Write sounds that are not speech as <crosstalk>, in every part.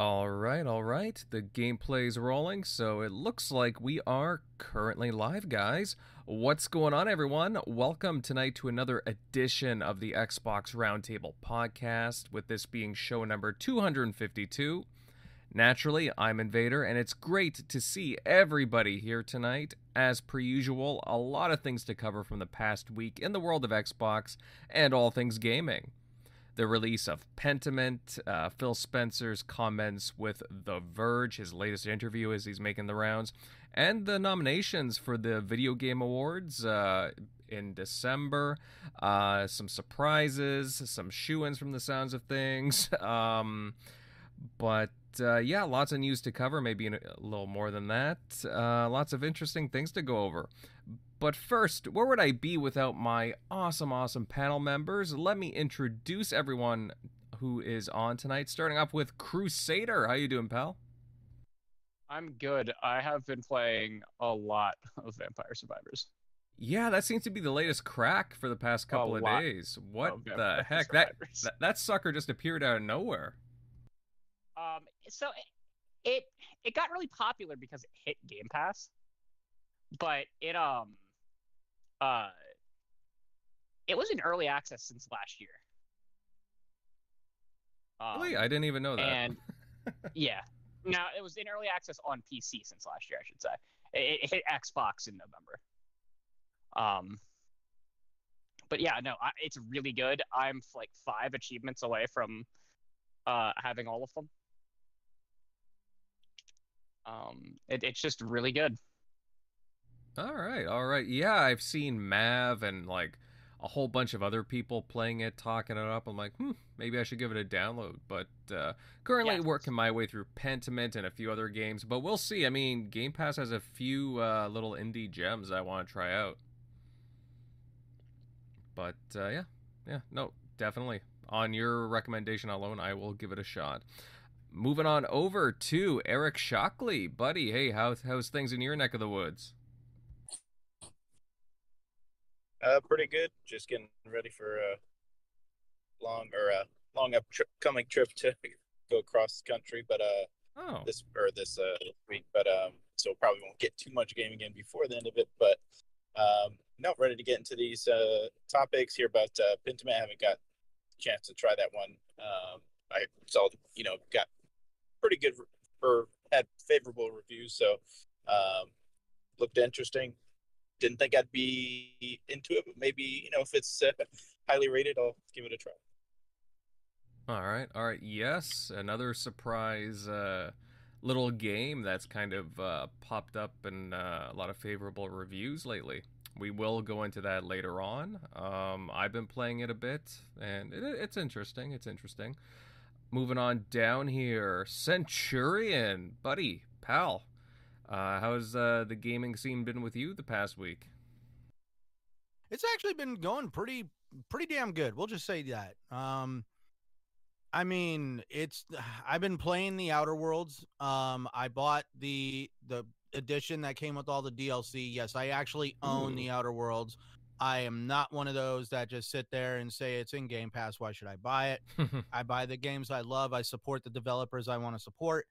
All right, all right. The gameplay's rolling, so it looks like we are currently live, guys. What's going on, everyone? Welcome tonight to another edition of the Xbox Roundtable podcast, with this being show number 252. Naturally, I'm Invader, and it's great to see everybody here tonight. As per usual, a lot of things to cover from the past week in the world of Xbox and all things gaming the release of Pentiment, uh, Phil Spencer's comments with The Verge, his latest interview as he's making the rounds, and the nominations for the Video Game Awards uh, in December. Uh, some surprises, some shoe ins from the sounds of things. <laughs> Um, but uh, yeah, lots of news to cover, maybe a little more than that. Uh, lots of interesting things to go over. But first, where would I be without my awesome, awesome panel members? Let me introduce everyone who is on tonight. Starting off with Crusader. How you doing, pal? I'm good. I have been playing a lot of Vampire Survivors. Yeah, that seems to be the latest crack for the past couple of days. What the heck? That, that that sucker just appeared out of nowhere. Um, so it, it it got really popular because it hit Game Pass, but it um uh, it was in early access since last year. Um, really, I didn't even know that. And <laughs> yeah, now it was in early access on PC since last year, I should say. It, it hit Xbox in November. Um, but yeah, no, I, it's really good. I'm like five achievements away from uh, having all of them. Um, it, it's just really good. All right, all right. Yeah, I've seen Mav and like a whole bunch of other people playing it, talking it up. I'm like, hmm, maybe I should give it a download. But uh, currently working my way through Pentiment and a few other games. But we'll see. I mean, Game Pass has a few uh, little indie gems I want to try out. But uh, yeah, yeah, no, definitely. On your recommendation alone, I will give it a shot. Moving on over to Eric Shockley, buddy. Hey, how's how's things in your neck of the woods? Uh, pretty good. Just getting ready for a long or a long upcoming trip to go across the country, but uh, oh. this or this uh week. But um, so probably won't get too much game again before the end of it. But um, no, ready to get into these uh topics here about uh, Pentiment. I haven't got a chance to try that one. Um, I saw you know got pretty good or had favorable reviews, so um, looked interesting didn't think I'd be into it, but maybe you know if it's uh, highly rated, I'll give it a try. All right, all right. Yes, another surprise uh, little game that's kind of uh, popped up in uh, a lot of favorable reviews lately. We will go into that later on. Um, I've been playing it a bit, and it, it's interesting. It's interesting. Moving on down here, Centurion, buddy, pal. Uh, how's uh, the gaming scene been with you the past week? It's actually been going pretty pretty damn good. We'll just say that. Um, I mean, it's <sighs> I've been playing the Outer Worlds. Um, I bought the the edition that came with all the DLC. Yes, I actually own Ooh. the Outer Worlds. I am not one of those that just sit there and say it's in Game Pass. Why should I buy it? <laughs> I buy the games I love. I support the developers I want to support.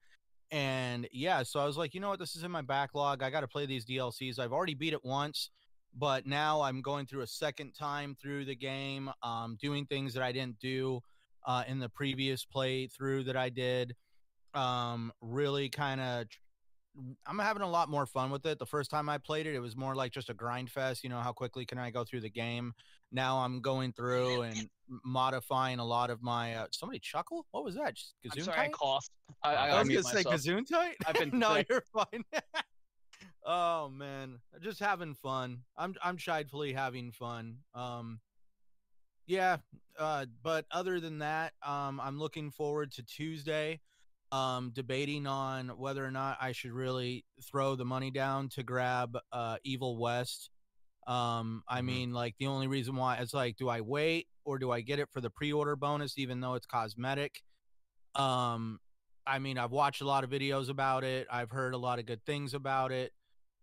And yeah, so I was like, you know what? This is in my backlog. I got to play these DLCs. I've already beat it once, but now I'm going through a second time through the game, um, doing things that I didn't do uh, in the previous playthrough that I did. Um, really kind of I'm having a lot more fun with it. The first time I played it, it was more like just a grind fest. You know, how quickly can I go through the game? Now I'm going through and modifying a lot of my. Uh, somebody chuckle? What was that? Just I'm sorry, I coughed. I, I, I was gonna say gazoon tight. I've been <laughs> no, sick. you're fine. <laughs> oh man, just having fun. I'm I'm chidefully having fun. Um, yeah. Uh, but other than that, um, I'm looking forward to Tuesday um, debating on whether or not I should really throw the money down to grab uh, Evil West. Um, I mm-hmm. mean, like the only reason why it's like, do I wait or do I get it for the pre-order bonus, even though it's cosmetic? Um, I mean, I've watched a lot of videos about it. I've heard a lot of good things about it.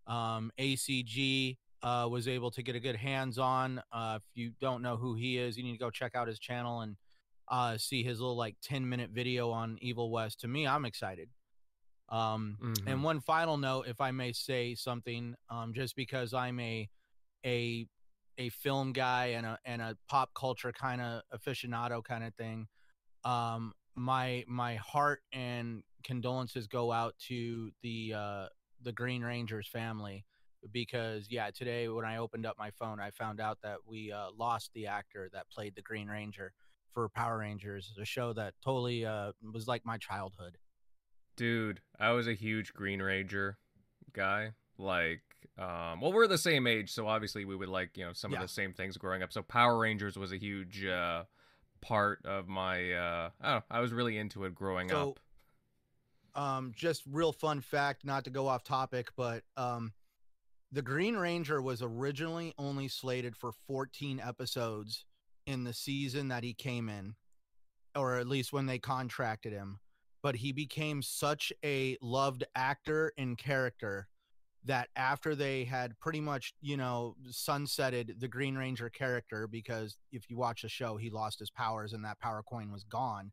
Um, ACG uh, was able to get a good hands on. Uh, if you don't know who he is, you need to go check out his channel and uh, see his little like 10 minute video on Evil West. To me, I'm excited. Um, mm-hmm. And one final note, if I may say something, um, just because I'm a a a film guy and a and a pop culture kind of aficionado kind of thing. Um, my my heart and condolences go out to the uh, the Green Rangers family because yeah, today when I opened up my phone, I found out that we uh, lost the actor that played the Green Ranger for Power Rangers, a show that totally uh, was like my childhood. Dude, I was a huge Green Ranger guy. Like, um, well, we're the same age, so obviously we would like you know some yeah. of the same things growing up. So Power Rangers was a huge uh, part of my. Uh, I don't know, I was really into it growing so, up. Um, just real fun fact, not to go off topic, but um, the Green Ranger was originally only slated for 14 episodes in the season that he came in, or at least when they contracted him. But he became such a loved actor and character that after they had pretty much, you know, sunsetted the Green Ranger character, because if you watch the show, he lost his powers and that power coin was gone.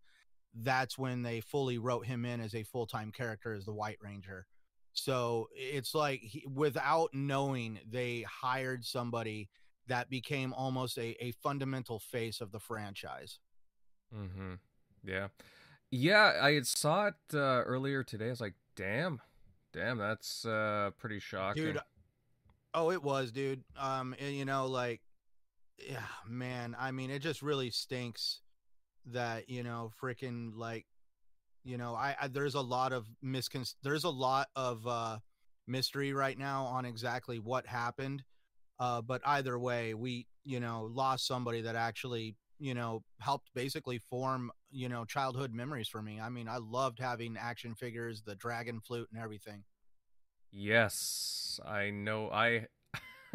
That's when they fully wrote him in as a full time character as the White Ranger. So it's like he, without knowing, they hired somebody that became almost a, a fundamental face of the franchise. Mm-hmm. Yeah. Yeah, I saw it uh, earlier today. I was like, damn, damn, that's uh, pretty shocking. Dude, oh, it was, dude. Um, and, you know, like, yeah, man. I mean, it just really stinks that you know, freaking like, you know, I, I there's a lot of miscon, there's a lot of uh mystery right now on exactly what happened uh, but either way, we, you know, lost somebody that actually, you know, helped basically form, you know, childhood memories for me. I mean, I loved having action figures, the dragon flute and everything. Yes, I know. I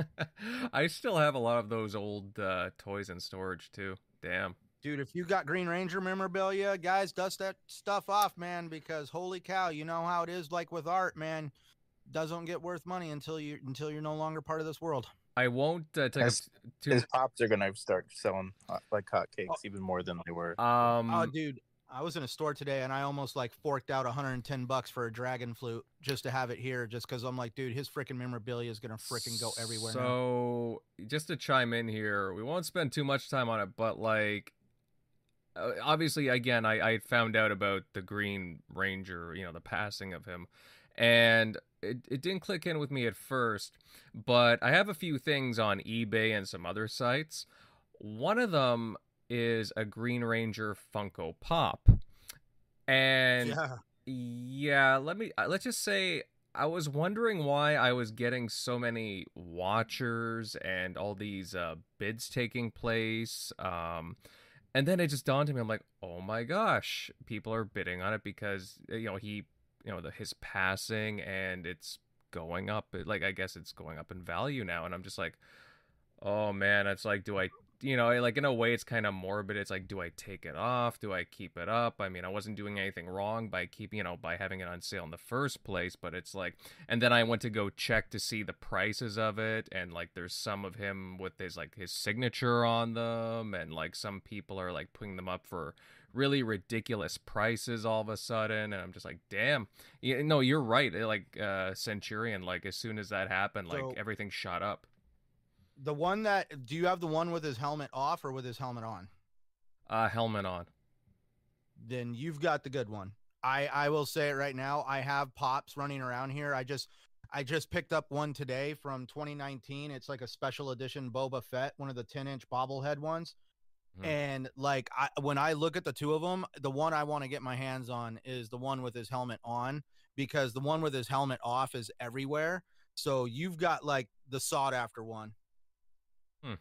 <laughs> I still have a lot of those old uh, toys in storage too. Damn. Dude, if you got Green Ranger memorabilia, guys, dust that stuff off, man, because holy cow, you know how it is like with art, man. Doesn't get worth money until you until you're no longer part of this world. I won't uh, take his, too... his pops are gonna start selling hot, like hotcakes oh. even more than they were. Um, oh, dude, I was in a store today and I almost like forked out 110 bucks for a dragon flute just to have it here, just because I'm like, dude, his freaking memorabilia is gonna freaking go everywhere. So, now. just to chime in here, we won't spend too much time on it, but like, uh, obviously, again, I, I found out about the Green Ranger, you know, the passing of him, and it, it didn't click in with me at first, but I have a few things on eBay and some other sites. One of them is a Green Ranger Funko Pop. And yeah, yeah let me uh, let's just say I was wondering why I was getting so many watchers and all these uh, bids taking place. Um, and then it just dawned on me, I'm like, oh my gosh, people are bidding on it because you know he you know the his passing and it's going up like i guess it's going up in value now and i'm just like oh man it's like do i you know like in a way it's kind of morbid it's like do i take it off? Do i keep it up? I mean i wasn't doing anything wrong by keeping you know by having it on sale in the first place but it's like and then i went to go check to see the prices of it and like there's some of him with his like his signature on them and like some people are like putting them up for really ridiculous prices all of a sudden and i'm just like damn. No you're right like uh centurion like as soon as that happened like so, everything shot up. The one that do you have the one with his helmet off or with his helmet on? Uh helmet on. Then you've got the good one. I i will say it right now i have pops running around here. I just I just picked up one today from 2019. It's like a special edition Boba Fett, one of the 10 inch bobblehead ones. Mm. And like I, when I look at the two of them, the one I want to get my hands on is the one with his helmet on because the one with his helmet off is everywhere. So you've got like the sought after one. Hmm.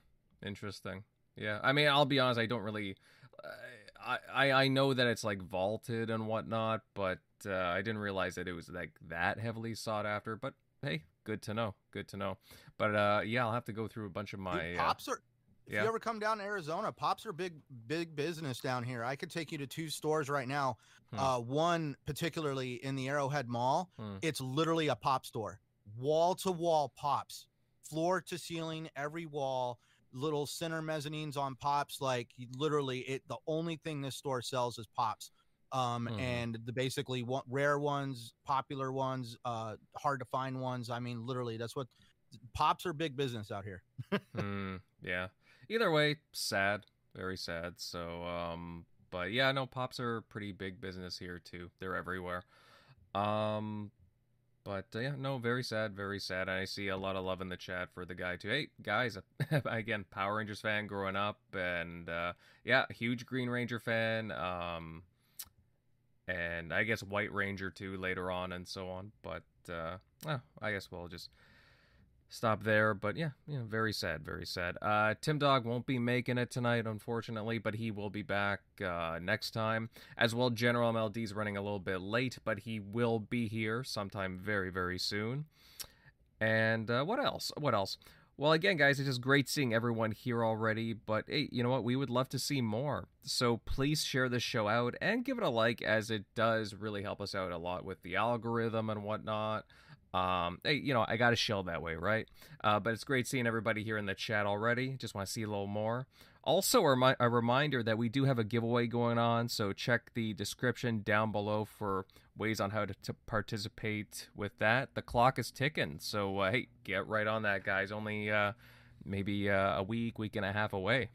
Interesting. Yeah. I mean, I'll be honest. I don't really. Uh, I I know that it's like vaulted and whatnot, but uh, I didn't realize that it was like that heavily sought after. But hey, good to know. Good to know. But uh, yeah, I'll have to go through a bunch of my. Dude, uh, pops are if yeah. you ever come down to Arizona, pops are big, big business down here. I could take you to two stores right now. Hmm. Uh, one particularly in the Arrowhead Mall. Hmm. It's literally a pop store, wall to wall pops, floor to ceiling, every wall. little center mezzanines on pops. Like literally, it the only thing this store sells is pops. Um, mm. and the basically one, rare ones, popular ones, uh, hard to find ones. I mean, literally, that's what pops are big business out here. <laughs> mm, yeah. Either way, sad, very sad. So, um, but yeah, no, pops are pretty big business here too. They're everywhere. Um, but uh, yeah, no, very sad, very sad. I see a lot of love in the chat for the guy too. Hey, guys, <laughs> again, Power Rangers fan growing up, and uh, yeah, huge Green Ranger fan. Um, and I guess White Ranger too later on, and so on. But uh, well, I guess we'll just stop there. But yeah, yeah, very sad, very sad. Uh, Tim Dog won't be making it tonight, unfortunately, but he will be back uh, next time. As well, General MLD is running a little bit late, but he will be here sometime very, very soon. And uh, what else? What else? Well, again, guys, it's just great seeing everyone here already, but hey, you know what? We would love to see more. So please share this show out and give it a like, as it does really help us out a lot with the algorithm and whatnot. Um, hey, you know, I got to shell that way, right? Uh, but it's great seeing everybody here in the chat already. Just want to see a little more. Also, a, remi- a reminder that we do have a giveaway going on, so check the description down below for ways on how to, to participate with that. The clock is ticking, so uh, hey, get right on that, guys. Only uh, maybe uh, a week, week and a half away.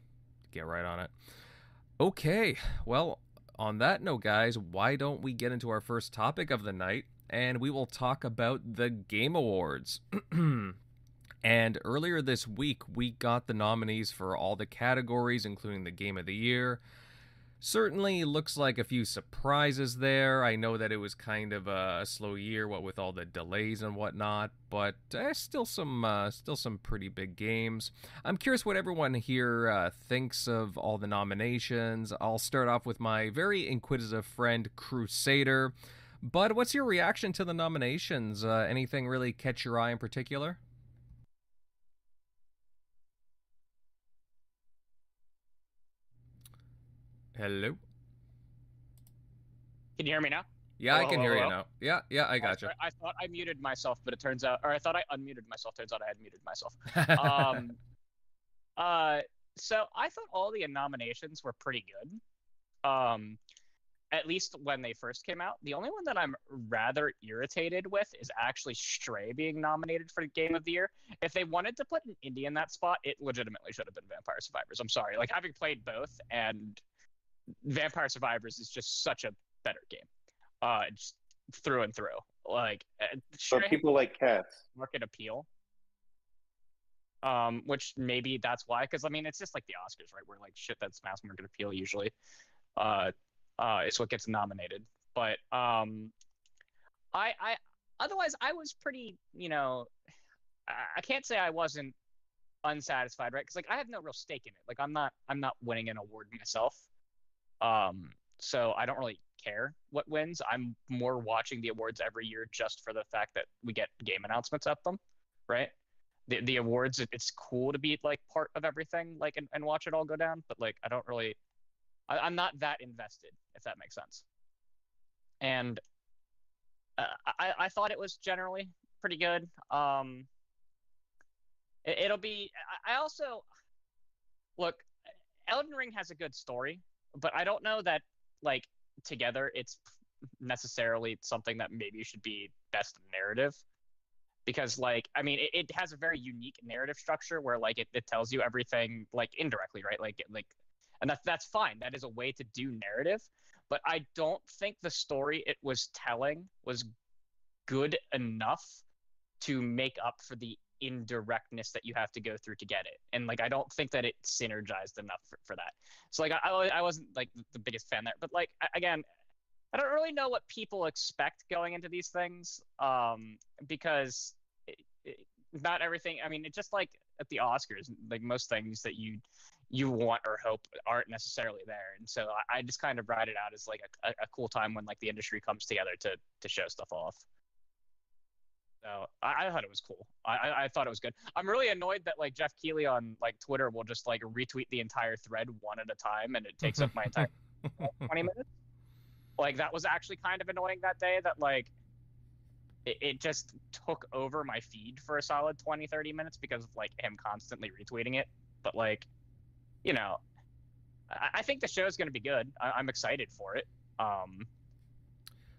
Get right on it. Okay, well, on that note, guys, why don't we get into our first topic of the night? And we will talk about the Game Awards. <clears throat> and earlier this week, we got the nominees for all the categories, including the Game of the Year. Certainly looks like a few surprises there. I know that it was kind of a slow year, what with all the delays and whatnot, but uh, still some uh, still some pretty big games. I'm curious what everyone here uh, thinks of all the nominations. I'll start off with my very inquisitive friend Crusader. Bud, what's your reaction to the nominations? Uh, anything really catch your eye in particular? Hello. Can you hear me now? Yeah, hello, I can hello, hear hello? you now. Yeah, yeah, I got you. I thought I muted myself, but it turns out, or I thought I unmuted myself. Turns out I had muted myself. <laughs> um, uh, so I thought all the nominations were pretty good. Um, at least when they first came out. The only one that I'm rather irritated with is actually Stray being nominated for Game of the Year. If they wanted to put an indie in that spot, it legitimately should have been Vampire Survivors. I'm sorry. Like having played both and Vampire Survivors is just such a better game. Uh just through and through. Like uh, Stray people like cats. Market appeal. Um, which maybe that's why, because I mean, it's just like the Oscars, right? Where like shit that's mass market appeal usually. Uh, uh, is what gets nominated. But um, I, I otherwise I was pretty, you know, I, can't say I wasn't unsatisfied, right? Because like I have no real stake in it. Like I'm not I'm not winning an award myself. Um, so I don't really care what wins. I'm more watching the awards every year just for the fact that we get game announcements at them, right? The the awards, it's cool to be like part of everything, like and, and watch it all go down. But like I don't really I, am not that invested, if that makes sense. And uh, I, I thought it was generally pretty good. Um, it, will be. I, also look. Elden Ring has a good story, but I don't know that like together it's necessarily something that maybe should be best narrative because like i mean it, it, has a very unique narrative structure where like it, it tells you everything like indirectly right like like and that's that's fine. That is a way to do narrative, but I don't think the story it was telling was good enough to make up for the indirectness that you have to go through to get it. And like I don't think that it synergized enough for, for that. So like I I wasn't like the biggest fan there, but like again. I don't really know what people expect going into these things um, because it, it, not everything. I mean, it's just like at the Oscars, like most things that you you want or hope aren't necessarily there. And so I, I just kind of ride it out as like a, a, cool time when like the industry comes together to to show stuff off. So I, I thought it was cool. I, I thought it was good. I'm really annoyed that like Geoff Keighley on like Twitter will just like retweet the entire thread one at a time, and it takes up my entire <laughs> 20 minutes. Like that was actually kind of annoying that day. That like it, it just took over my feed for a solid 20, 30 minutes because of like him constantly retweeting it but like, you know, I, I think the show is going to be good. I, am excited for it. Um,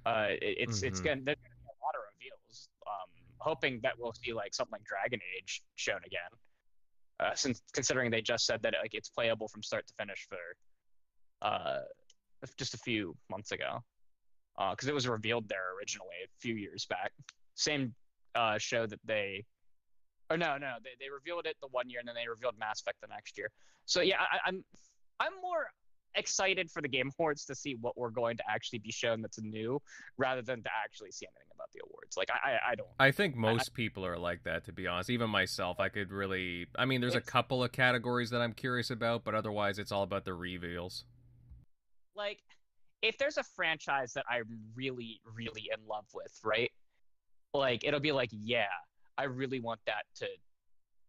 uh, it, it's mm-hmm. it's going to be a lot of reveals. Um, hoping that we'll see like something like Dragon Age shown again. Uh, since considering they just said that like it's playable from start to finish for uh, just a few months ago, because uh, it was revealed there originally a few years back. Same uh, show that they or no, no, they, they revealed it the one year and then they revealed Mass Effect the next year. So yeah, I, I'm I'm more excited for the Game Awards to see what we're going to actually be shown that's new, rather than to actually see anything about the awards. Like I, I, I don't. I think most I, people are like that, to be honest. Even myself, I could really. I mean, there's a couple of categories that I'm curious about, but otherwise, it's all about the reveals. Like, if there's a franchise that I'm really, really in love with, right? Like, it'll be like, yeah, I really want that to,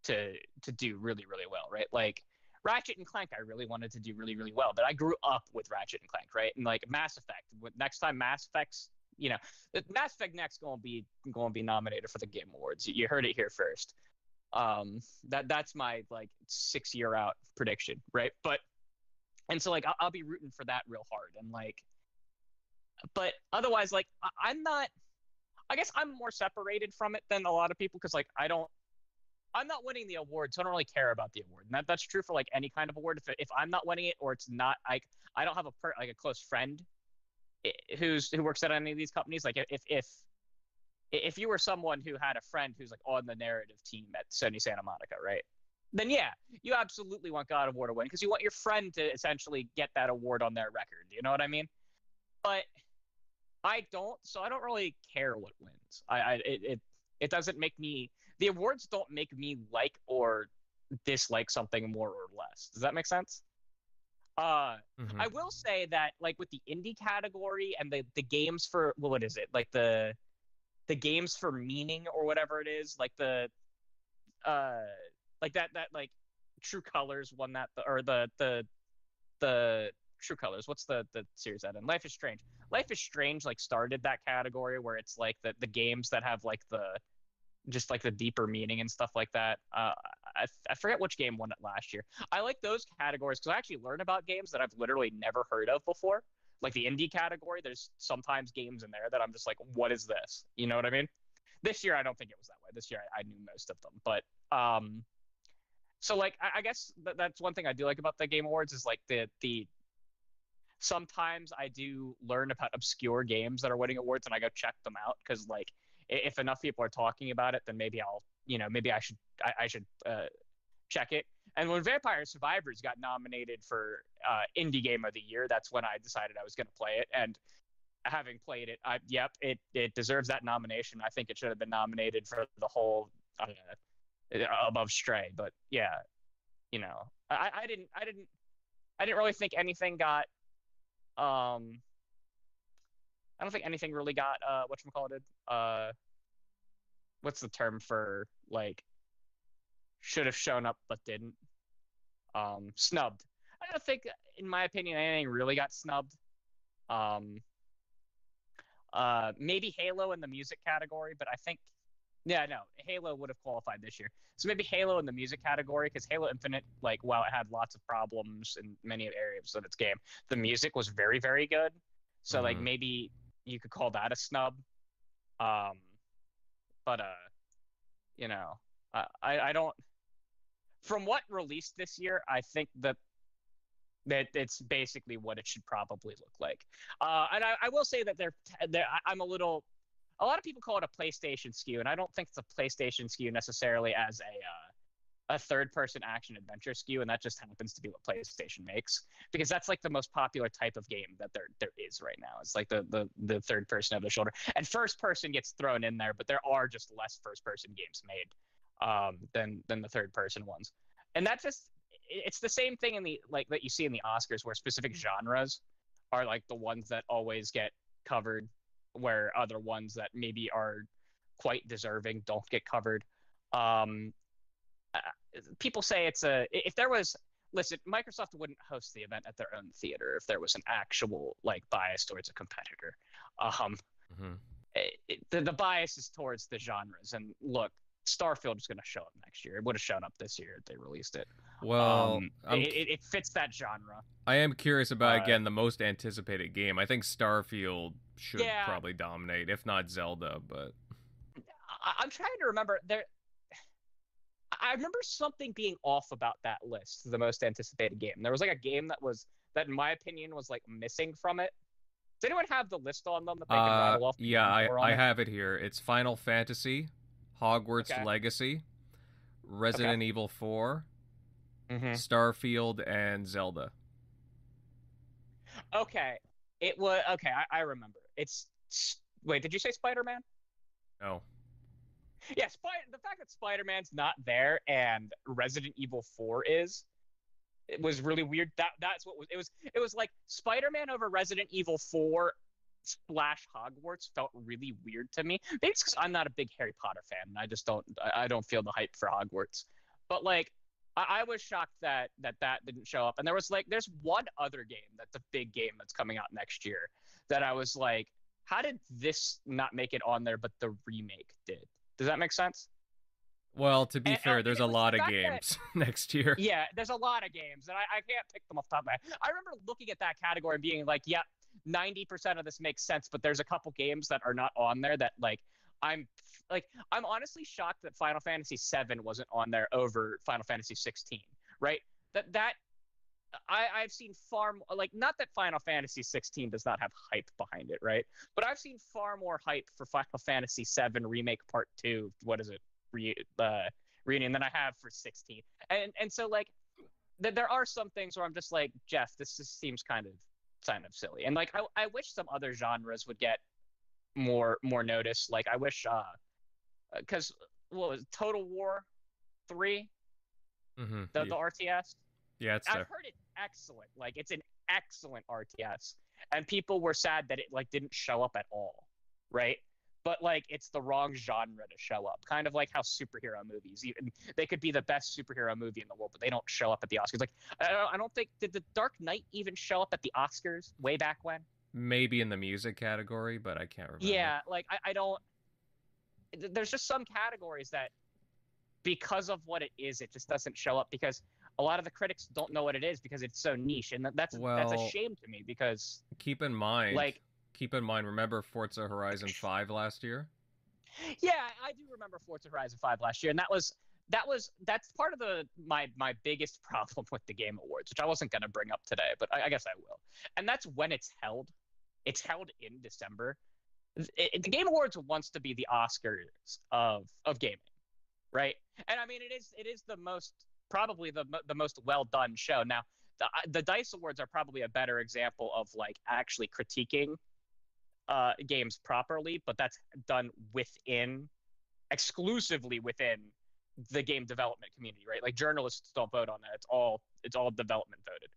to, to do really, really well, right? Like Ratchet and Clank, I really wanted to do really, really well. But I grew up with Ratchet and Clank, right? And like Mass Effect. Next time Mass Effect's, you know, Mass Effect next going to be going to be nominated for the Game Awards. You heard it here first. Um, that that's my like six year out prediction, right? But and so like I'll, I'll be rooting for that real hard and like, but otherwise like I, I'm not. I guess I'm more separated from it than a lot of people because like I don't I'm not winning the award, so I don't really care about the award. And that, that's true for like any kind of award. If, if I'm not winning it or it's not like I don't have a per, like a close friend who's who works at any of these companies, like if if if you were someone who had a friend who's like on the narrative team at Sony Santa Monica, right? Then yeah, you absolutely want God of War to win because you want your friend to essentially get that award on their record. You know what I mean? But I don't, so I don't really care what wins. I, I it, it it doesn't make me the awards don't make me like or dislike something more or less. Does that make sense? Uh, mm-hmm. I will say that like with the indie category and the the games for well, what is it like the the games for meaning or whatever it is like the uh like that that like True Colors won that or the the the True Colors. What's the the series that in? Life is Strange. Life is Strange like started that category where it's like the the games that have like the just like the deeper meaning and stuff like that. Uh, I, I forget which game won it last year. I like those categories because I actually learn about games that I've literally never heard of before. Like the indie category, there's sometimes games in there that I'm just like, what is this? You know what I mean? This year, I don't think it was that way. This year, I, I knew most of them, but um, so like I, I guess th- that's one thing I do like about the Game Awards is like the the sometimes I do learn about obscure games that are winning awards and I go check them out because like if enough people are talking about it, then maybe I'll, you know, maybe I should, I, I should uh, check it. And when Vampire Survivors got nominated for uh, Indie Game of the Year, that's when I decided I was going to play it. And having played it, I, yep, it it deserves that nomination. I think it should have been nominated for the whole uh, above Stray. But yeah, you know, I, I didn't, I didn't, I didn't really think anything got um I don't think anything really got uh what you call it uh what's the term for like should have shown up but didn't um snubbed. I don't think in my opinion anything really got snubbed. Um uh maybe Halo in the music category, but I think yeah, no, Halo would have qualified this year. So maybe Halo in the music category because Halo Infinite, like, while it had lots of problems in many areas of its game, the music was very, very good. So mm-hmm. like maybe you could call that a snub. Um, but uh, you know, I I don't. From what released this year, I think that that it's basically what it should probably look like. Uh, and I, I will say that they're, they're I'm a little. A lot of people call it a PlayStation skew, and I don't think it's a PlayStation skew necessarily as a uh, a third person action adventure skew, and that just happens to be what PlayStation makes because that's like the most popular type of game that there there is right now. It's like the the the third person of the shoulder, and first person gets thrown in there, but there are just less first person games made um, than than the third person ones, and that just it's the same thing in the like that you see in the Oscars where specific genres are like the ones that always get covered, where other ones that maybe are quite deserving don't get covered. Um, people say it's a if there was listen microsoft wouldn't host the event at their own theater if there was an actual like bias towards a competitor um mm-hmm. it, it, the, the bias is towards the genres and look starfield is going to show up next year it would have shown up this year if they released it Well, um, it, it, fits that genre. I am curious about uh, again the most anticipated game. I think Starfield should yeah. probably dominate, if not Zelda. But I, am trying to remember there. I remember something being off about that list, the most anticipated game. There was like a game that was that, in my opinion, was like missing from it. Does anyone have the list on them that they can uh, rattle off? Yeah, I, I have it here. It's Final Fantasy, Hogwarts okay. Legacy, Resident okay. Evil 4, mm-hmm. Starfield, and Zelda. Okay, it was okay. I, I remember. It's wait. Did you say Spider Man? No. Yeah, Spider. The fact that Spider Man's not there and Resident Evil Four is, it was really weird. That that's what was. It was. It was like Spider Man over Resident Evil Four splash Hogwarts felt really weird to me. Maybe it's because I'm not a big Harry Potter fan. And I just don't. I don't feel the hype for Hogwarts. But like, I, I, was shocked that that that didn't show up. And there was like, there's one other game that's a big game that's coming out next year that I was like, how did this not make it on there, but the remake did? Does that make sense? Well, to be and, fair, there's a lot of games that, <laughs> next year. Yeah, there's a lot of games, and I, I can't pick them off the top of my head. I remember looking at that category and being like, yeah, 90% of this makes sense, but there's a couple games that are not on there that like I'm like I'm honestly shocked that Final Fantasy 7 wasn't on there over Final Fantasy 16, right? That that I, I've seen far more, like not that Final Fantasy 16 does not have hype behind it, right? But I've seen far more hype for Final Fantasy 7 Remake Part 2. What is it? Re, uh, reunion than I have for 16. And and so like th- there are some things where I'm just like Geoff, this just seems kind of kind of silly. And like I, I wish some other genres would get more more notice. Like I wish uh because uh, what was it, Total War 3 mm-hmm. the, yeah. the RTS. Yeah, it's I've heard it excellent. Like it's an excellent RTS, and people were sad that it like didn't show up at all, right? But like it's the wrong genre to show up. Kind of like how superhero movies, even they could be the best superhero movie in the world, but they don't show up at the Oscars. Like I don't, I don't think did the Dark Knight even show up at the Oscars way back when? Maybe in the music category, but I can't remember. Yeah, like I, I don't. There's just some categories that because of what it is, it just doesn't show up because a lot of the critics don't know what it is because it's so niche, and that's well, that's a shame to me because keep in mind, like keep in mind, remember Forza Horizon <laughs> Five last year? Yeah, I do remember Forza Horizon Five last year, and that was that was that's part of the my my biggest <laughs> problem with the Game Awards, which I wasn't going to bring up today, but I, I, guess I will. And that's when it's held. It's held in December. It, the Game Awards wants to be the Oscars of of gaming, right? And I mean, it is it is the most probably the the most well done show. Now, the the Dice Awards are probably a better example of like actually critiquing uh, games properly, but that's done within exclusively within the game development community, right? Like journalists don't vote on that. It's all it's all development voted.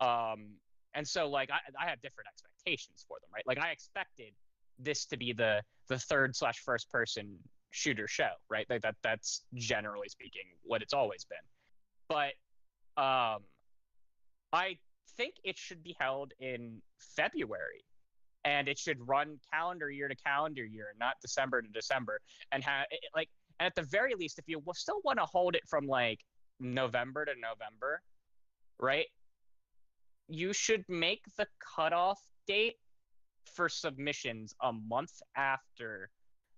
Um, and so like I, I have different expectations for them, right? Like I expected this to be the the third slash first person shooter show, right? Like that that's generally speaking what it's always been but um, I think it should be held in February, and it should run calendar year to calendar year, not December to December, and have like and at the very least, if you still want to hold it from like November to November, right? You should make the cutoff date for submissions a month after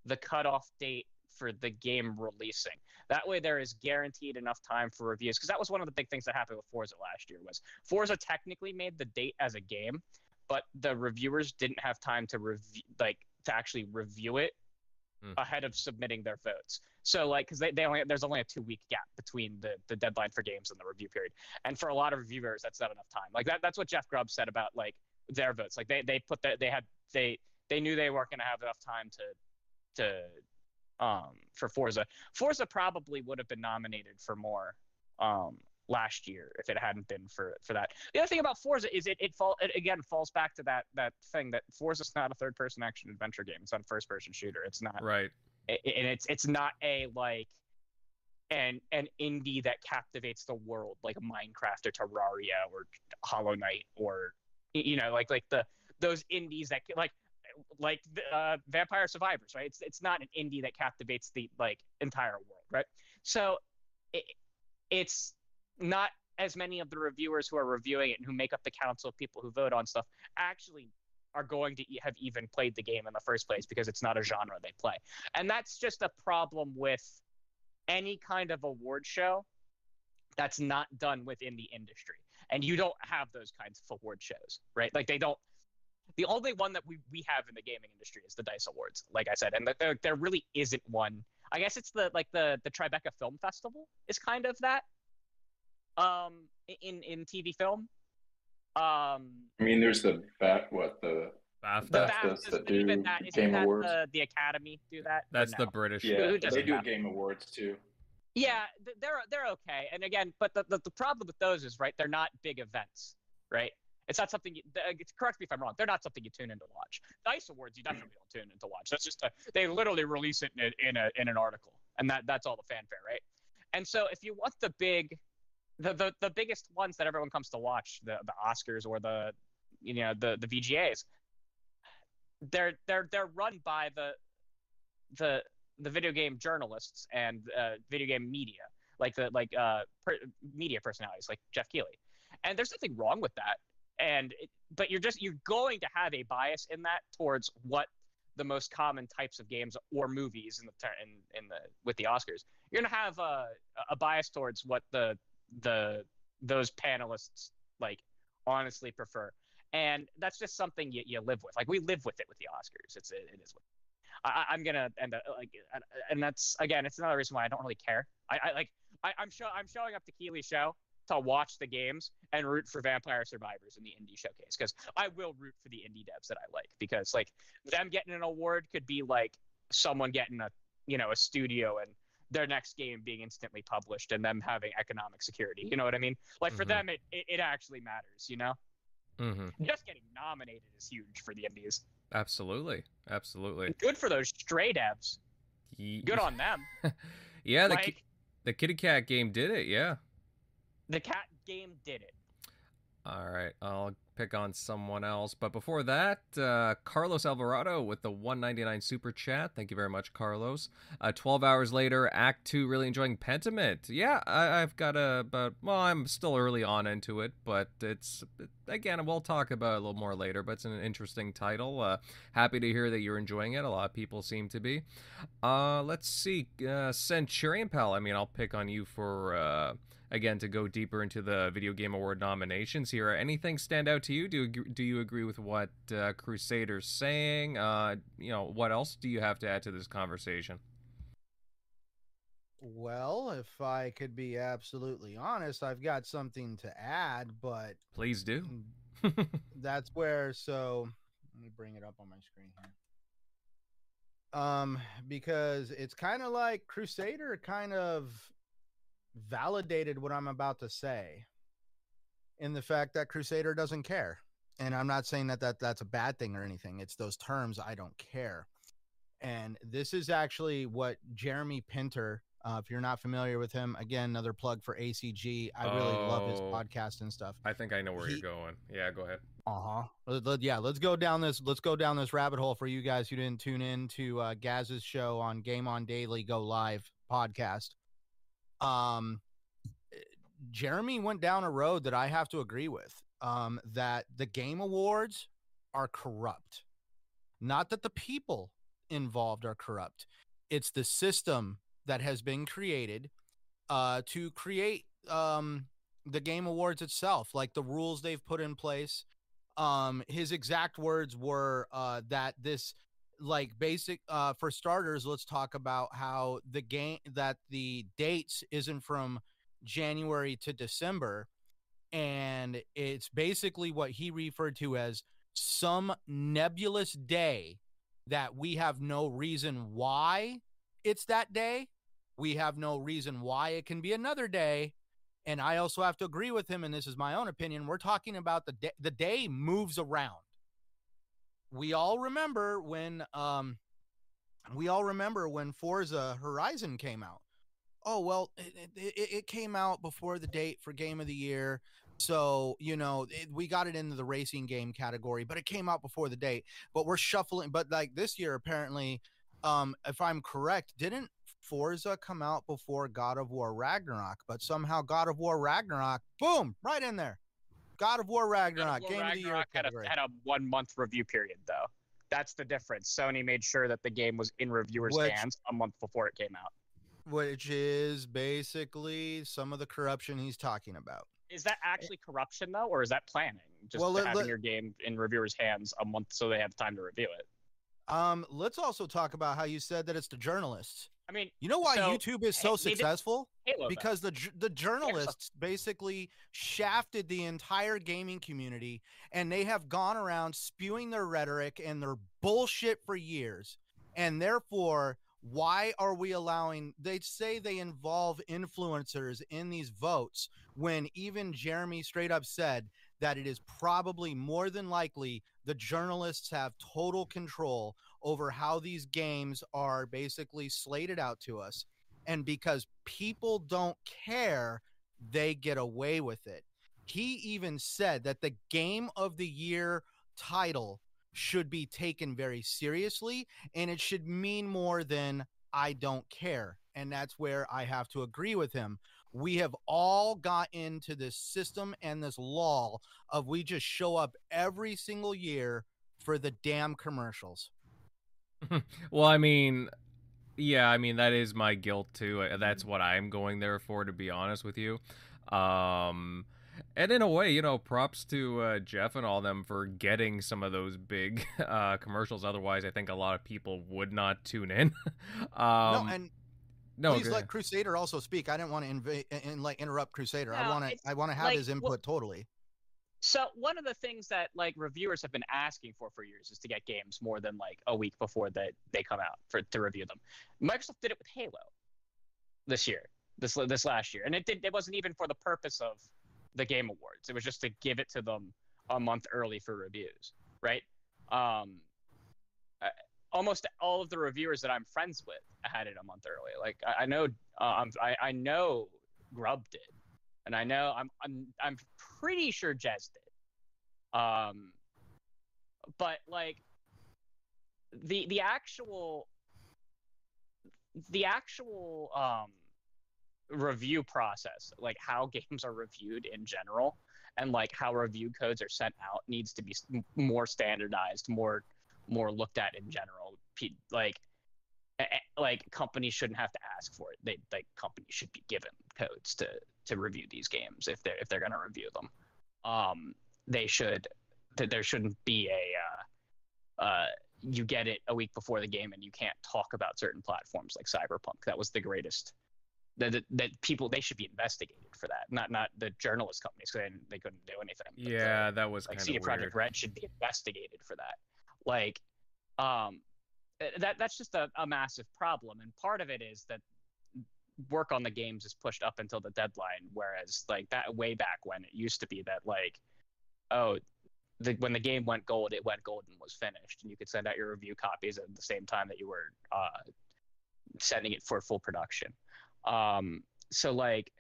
the cutoff date for the game releasing. That way, there is guaranteed enough time for reviews. Because that was one of the big things that happened with Forza last year. Was Forza technically made the date as a game, but the reviewers didn't have time to review, like to actually review it mm. ahead of submitting their votes. So like, because they, they only there's only a two week gap between the the deadline for games and the review period, and for a lot of reviewers, that's not enough time. Like that that's what Jeff Grubb said about like their votes. Like they they put that they had they they knew they weren't going to have enough time to to um, for Forza. Forza probably would have been nominated for more um, last year if it hadn't been for for that. The other thing about Forza is it it fall it again falls back to that that thing that Forza's not a third person action adventure game. It's not a first person shooter. It's not right, it, and it's it's not a like an an indie that captivates the world like Minecraft or Terraria or Hollow Knight or you know like like the those indies that like like uh, Vampire Survivors, right? It's it's not an indie that captivates the like entire world, right? So it, it's not as many of the reviewers who are reviewing it and who make up the council of people who vote on stuff actually are going to have even played the game in the first place because it's not a genre they play. And that's just a problem with any kind of award show that's not done within the industry. And you don't have those kinds of award shows, right? Like they don't the only one that we, we have in the gaming industry is the Dice Awards, like I said, and there, there really isn't one. I guess it's the like the the Tribeca Film Festival is kind of that um in in TV film. Um, I mean, there's the bat. What the BAFTA? The BAFTAs, that do even that, Game that Awards. The, the Academy do that. That's no? the British. Yeah, they do Game Awards too. Yeah, they're they're okay. And again, but the, the, the problem with those is right, they're not big events, right? It's not something. You, correct me if I'm wrong. They're not something you tune in to watch. Dice Awards, you definitely don't tune in to watch. That's just a, they literally release it in a, in a in an article, and that that's all the fanfare, right? And so if you want the big the, the the biggest ones that everyone comes to watch, the the Oscars or the you know the the VGAs, they're they're they're run by the the the video game journalists and uh, video game media, like the like uh, per, media personalities, like Geoff Keighley, and there's nothing wrong with that. And it, but you're just you're going to have a bias in that towards what the most common types of games or movies in the in in the with the Oscars. You're gonna have a, a bias towards what the the those panelists like honestly prefer. And that's just something you, you live with. Like we live with it with the oscars. It's it, it is what I, i'm gonna end up like and that's again it's another reason why i don't really care. I, I like I, i'm show i'm showing up to keighley's show to watch the games and root for vampire survivors in the indie showcase because i will root for the indie devs that i like because like them getting an award could be like someone getting a you know a studio and their next game being instantly published and them having economic security. You know what I mean? Like for mm-hmm. them, it, it, it, actually matters, you know? Mm-hmm. Just getting nominated is huge for the indies. Absolutely. Absolutely. And good for those stray devs. Ye- good on them. <laughs> yeah, the, like, ki- the Kitty Cat game did it. Yeah. The cat game did it. All right. I'll pick on someone else. But before that, uh, Carlos Alvarado with the 199 super chat. Thank you very much, Carlos. Uh, 12 hours later, Act 2, really enjoying Pentiment. Yeah, I, have got a, but, well, I'm still early on into it, but it's, again, we'll talk about it a little more later, but it's an interesting title. Uh, happy to hear that you're enjoying it. A lot of people seem to be. Uh, let's see. Uh, Centurion Pal, I mean, I'll pick on you for uh, again to go deeper into the video game award nominations here. Anything stand out to you? Do do you agree with what uh, crusader's saying? Uh, you know what else do you have to add to this conversation? Well if i could be absolutely honest i've got something to add but please do. <laughs> That's where so let me bring it up on my screen here. Um because it's kind of like crusader kind of validated what I'm about to say in the fact that Crusader doesn't care. And I'm not saying that, that that's a bad thing or anything. It's those terms I don't care. And this is actually what Jeremy Penter, uh, if you're not familiar with him, again, another plug for ACG. I really oh, love his oh. podcast and stuff. I think I know where he, you're going. Yeah, go ahead. Uh huh. Yeah, let's go down this. Let's go down this rabbit hole for you guys who didn't tune in to uh, Gaz's show on Game On Daily Go Live podcast. Um, Jeremy went down a road that I have to agree with. Um, that the game awards are corrupt. Not that the people involved are corrupt. It's the system that has been created uh, to create um, the game awards itself, like the rules they've put in place. Um, his exact words were uh, that this like basic uh for starters let's talk about how the game that the dates isn't from january to december and it's basically what he referred to as some nebulous day that we have no reason why it's that day we have no reason why it can be another day and i also have to agree with him and this is my own opinion we're talking about the day the day moves around we all remember when um we all remember when Forza Horizon came out. Oh well, it, it, it came out before the date for Game of the Year, so you know it, we got it into the racing game category, but it came out before the date. But we're shuffling. But like this year, apparently, um, if I'm correct, didn't Forza come out before God of War Ragnarok, but somehow God of War Ragnarok, boom, right in there. God of War Ragnarok, of War Game Ragnarok of the Year had a, had a one month review period though. That's the difference. Sony made sure that the game was in reviewers' which, hands a month before it came out. Which is basically some of the corruption he's talking about. Is that actually corruption though, or is that planning? Just well, having let, your game in reviewers' hands a month so they have time to review it. Um, let's also talk about how you said that it's the journalists. I mean, you know why so, YouTube is so successful? because the the journalists basically shafted the entire gaming community, and they have gone around spewing their rhetoric and their bullshit for years, and therefore. Why are we allowing? They say they involve influencers in these votes when even Jeremy straight up said that it is probably more than likely the journalists have total control over how these games are basically slated out to us. And because people don't care, they get away with it. He even said that the game of the year title should be taken very seriously and it should mean more than I don't care. And that's where I have to agree with him. We have all got into this system and this law of we just show up every single year for the damn commercials. <laughs> well, I mean, yeah, I mean that is my guilt too. Uh, that's what I'm going there for, to be honest with you. Um, and in a way, you know, props to uh, Geoff and all them for getting some of those big <laughs> uh, commercials. Otherwise, I think a lot of people would not tune in. <laughs> um, no, and no, please let Crusader also speak. I didn't want to invade and like interrupt Crusader. No, I want to. I want to have like, his input well, totally. So one of the things that like reviewers have been asking for for years is to get games more than like a week before that they come out for to review them. Microsoft did it with Halo this year, this this last year, and it did. It wasn't even for the purpose of the Game Awards. It was just to give it to them a month early for reviews, right? Um, almost all of the reviewers that I'm friends with had it a month early. Like I, I know, um, I, I know Grubb did and I know I'm I'm I'm pretty sure Jez did. Um, but like the the actual the actual um review process, like how <laughs> games are reviewed in general, and like how review codes are sent out, needs to be more standardized, more more looked at in general. Like like companies shouldn't have to ask for it. They like companies should be given codes to to review these games if they're if they're going to review them. Um, they should that there shouldn't be a uh, uh, you get it a week before the game and you can't talk about certain platforms like Cyberpunk. That was the greatest. That, that, that people they should be investigated for that, not not the journalist companies because they, they couldn't do anything. Yeah, the, that was like CD Projekt Red should be investigated for that. Like, um, that that's just a, a massive problem, and part of it is that work on the games is pushed up until the deadline whereas like that way back when it used to be that like oh the, when the game went gold it went gold and was finished and you could send out your review copies at the same time that you were uh, sending it for full production um, so like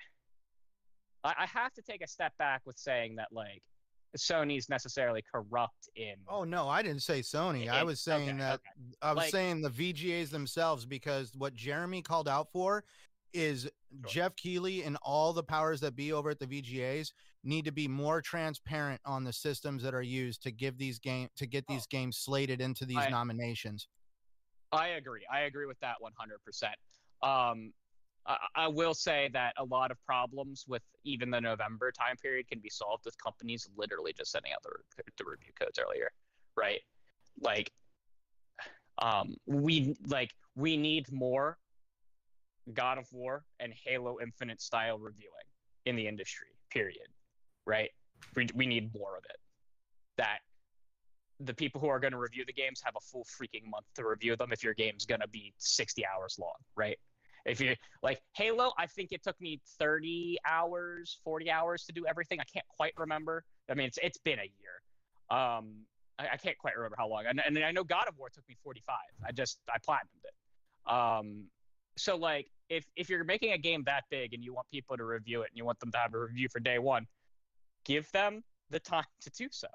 I, I have to take a step back with saying that like Sony's necessarily corrupt in. Oh no, I didn't say Sony. In, I was saying okay, that okay. I was like, saying the VGAs themselves because what Jeremy called out for is sure. Geoff Keighley and all the powers that be over at the VGAs need to be more transparent on the systems that are used to give these game to get these oh. games slated into these I, nominations. I agree. I agree with that 100%. Um, I, I will say that a lot of problems with even the November time period can be solved with companies literally just sending out the, the review codes earlier, right? Like, um, we like we need more God of War and Halo Infinite style reviewing in the industry, period. Right? We, we need more of it. That the people who are going to review the games have a full freaking month to review them if your game's going to be 60 hours long, right? If you like Halo, I think it took me 30 hours, 40 hours to do everything. I can't quite remember. I mean, it's it's been a year. Um, I, I can't quite remember how long. And, and I know God of War took me 45. I just I platinumed it. Um, so like if if you're making a game that big and you want people to review it and you want them to have a review for day one, give them the time to do so.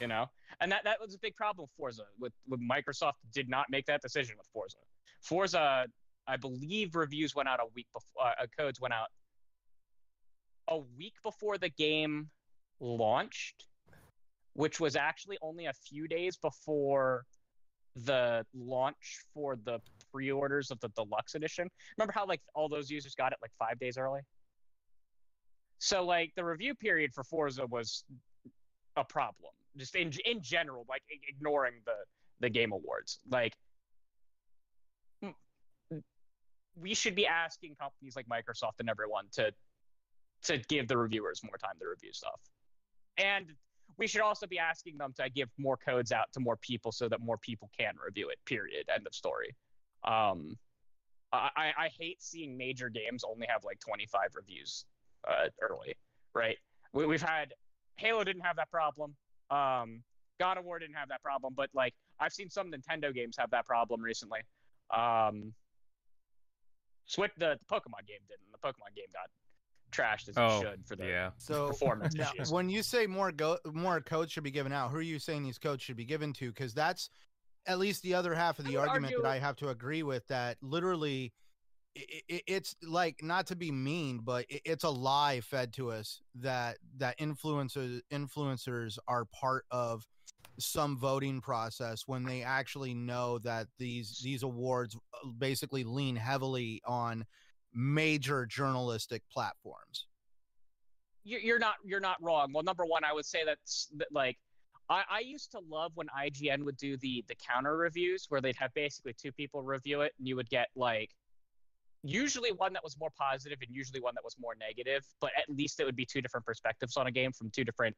You know, and that that was a big problem with Forza. With with Microsoft did not make that decision with Forza. Forza I believe reviews went out a week before. Uh, codes went out a week before the game launched, which was actually only a few days before the launch for the pre-orders of the deluxe edition. Remember how like all those users got it like five days early? So like the review period for Forza was a problem, just in in general, like ignoring the the game awards. Like we should be asking companies like Microsoft and everyone to to give the reviewers more time to review stuff. And we should also be asking them to give more codes out to more people so that more people can review it. Period. End of story. Um, I, I hate seeing major games only have like 25 reviews uh, early, right? We, we've had Halo didn't have that problem. Um, God of War didn't have that problem, but like I've seen some Nintendo games have that problem recently. Um, Switch the, the Pokemon game didn't. The Pokemon game got trashed as oh, it should for the yeah. so performance now. When you say more go more codes should be given out, who are you saying these codes should be given to? Because that's at least the other half of the argument argue... that I have to agree with. That literally, it, it's like not to be mean, but it's a lie fed to us that that influencers influencers are part of some voting process when they actually know that these these awards uh, basically lean heavily on major journalistic platforms. You're not you're not wrong. Well, number one, I would say that's that like I, I used to love when IGN would do the the counter reviews where they'd have basically two people review it and you would get like usually one that was more positive and usually one that was more negative, but at least it would be two different perspectives on a game from two different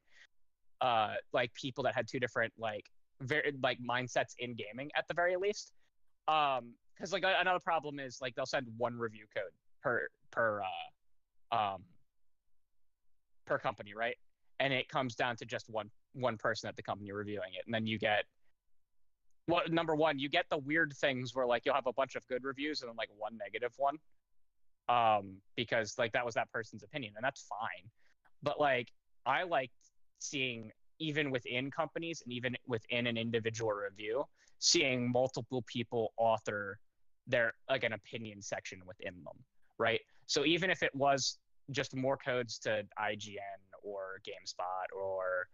uh like people that had two different like very like mindsets in gaming at the very least. Um because like another problem is like they'll send one review code per per uh, um, per company, right? And it comes down to just one one person at the company reviewing it, and then you get well, number one, you get the weird things where like you'll have a bunch of good reviews and then like one negative one, um, because like that was that person's opinion, and that's fine. But like I like seeing even within companies and even within an individual review, seeing multiple people author their like an opinion section within them right? So even if it was just more codes to IGN or GameSpot or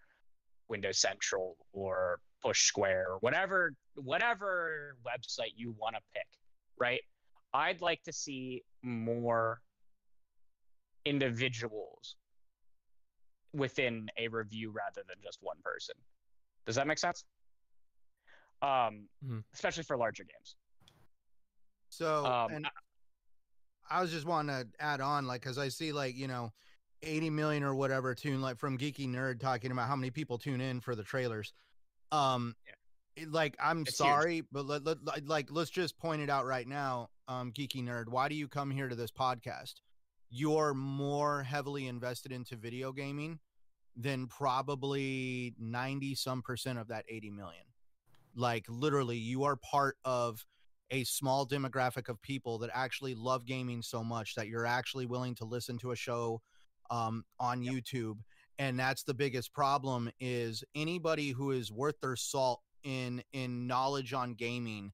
Windows Central or Push Square or whatever whatever website you want to pick, right? I'd like to see more individuals within a review rather than just one person. Does that make sense? Um, mm-hmm. especially for larger games. So, um, and I was just wanting to add on, like, because I see, like, you know, 80 million or whatever tune, like, from Geeky Nerd talking about how many people tune in for the trailers. Um, yeah. like, I'm it's sorry, huge. but let, let, like, let's just point it out right now. Um, Geeky Nerd, why do you come here to this podcast? You're more heavily invested into video gaming than probably 90 some percent of that 80 million. Like, literally, you are part of a small demographic of people that actually love gaming so much that you're actually willing to listen to a show um, on yep. YouTube. And that's the biggest problem is anybody who is worth their salt in in knowledge on gaming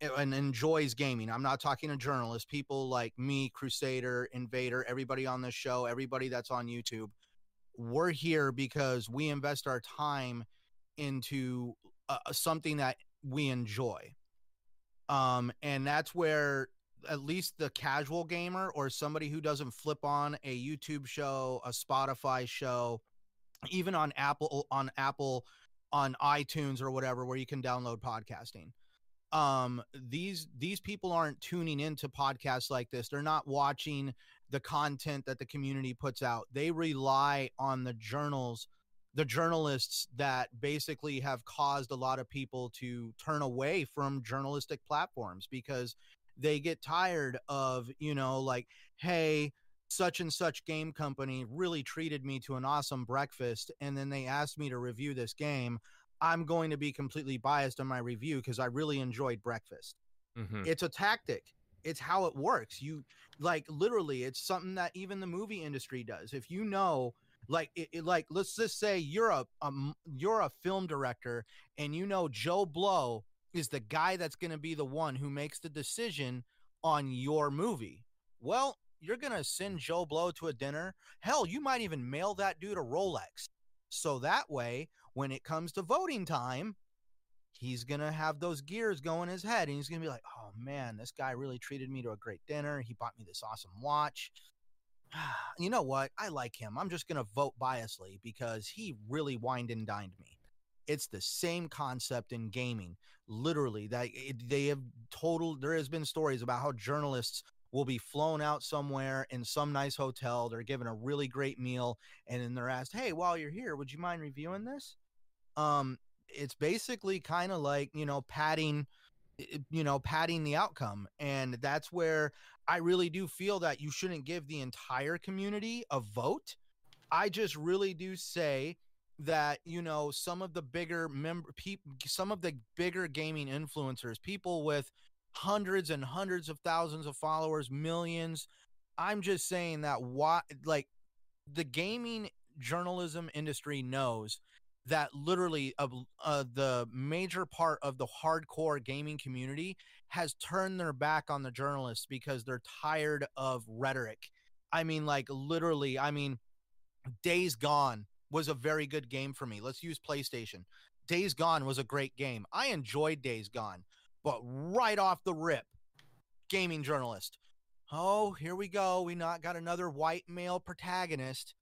and enjoys gaming. I'm not talking to journalists, people like me, Crusader, Invader, everybody on this show, everybody that's on YouTube. We're here because we invest our time into uh, something that we enjoy. Um, and that's where at least the casual gamer or somebody who doesn't flip on a YouTube show, a Spotify show, even on Apple on Apple on iTunes or whatever where you can download podcasting. Um these these people aren't tuning into podcasts like this. They're not watching the content that the community puts out. They rely on the journals the journalists that basically have caused a lot of people to turn away from journalistic platforms because they get tired of, you know, like, hey, such and such game company really treated me to an awesome breakfast and then they asked me to review this game. I'm going to be completely biased on my review because I really enjoyed breakfast. Mm-hmm. It's a tactic. It's how it works. You like literally, it's something that even the movie industry does. If you know like it, it, like let's just say you're a um, you're a film director and you know Joe Blow is the guy that's going to be the one who makes the decision on your movie. Well, you're going to send Joe Blow to a dinner. Hell, you might even mail that dude a Rolex. So that way, when it comes to voting time, he's going to have those gears going his head and he's going to be like, oh man, this guy really treated me to a great dinner. He bought me this awesome watch. <sighs> you know what? I like him. I'm just going to vote biasly because he really wined and dined me. It's the same concept in gaming. Literally, that it, they have total. There has been stories about how journalists will be flown out somewhere in some nice hotel. They're given a really great meal, and then they're asked, "Hey, while you're here, would you mind reviewing this?" Um, it's basically kind of like you know padding you know padding the outcome and that's where i really do feel that you shouldn't give the entire community a vote i just really do say that you know some of the bigger member people some of the bigger gaming influencers people with hundreds and hundreds of thousands of followers millions i'm just saying that why like the gaming journalism industry knows that literally uh, uh, the major part of the hardcore gaming community has turned their back on the journalists because they're tired of rhetoric. I mean, like literally, I mean, Days Gone was a very good game for me. Let's use PlayStation. Days Gone was a great game. I enjoyed Days Gone, but right off the rip, gaming journalist. Oh, here we go. We not got another white male protagonist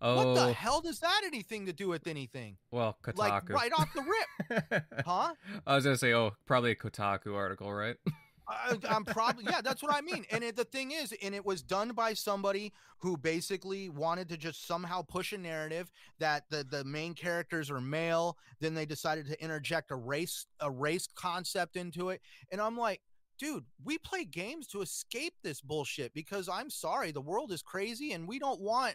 Oh. What the oh. hell does that anything to do with anything? Well, Kotaku. Like right off the rip. <laughs> huh? I was going to say, oh, probably a Kotaku article, right? <laughs> I, am probably yeah, that's what I mean. And it, the thing is, and it was done by somebody who basically wanted to just somehow push a narrative that the the main characters are male. Then they decided to interject a race a race concept into it, and I'm like, dude, we play games to escape this bullshit because I'm sorry, the world is crazy, and we don't want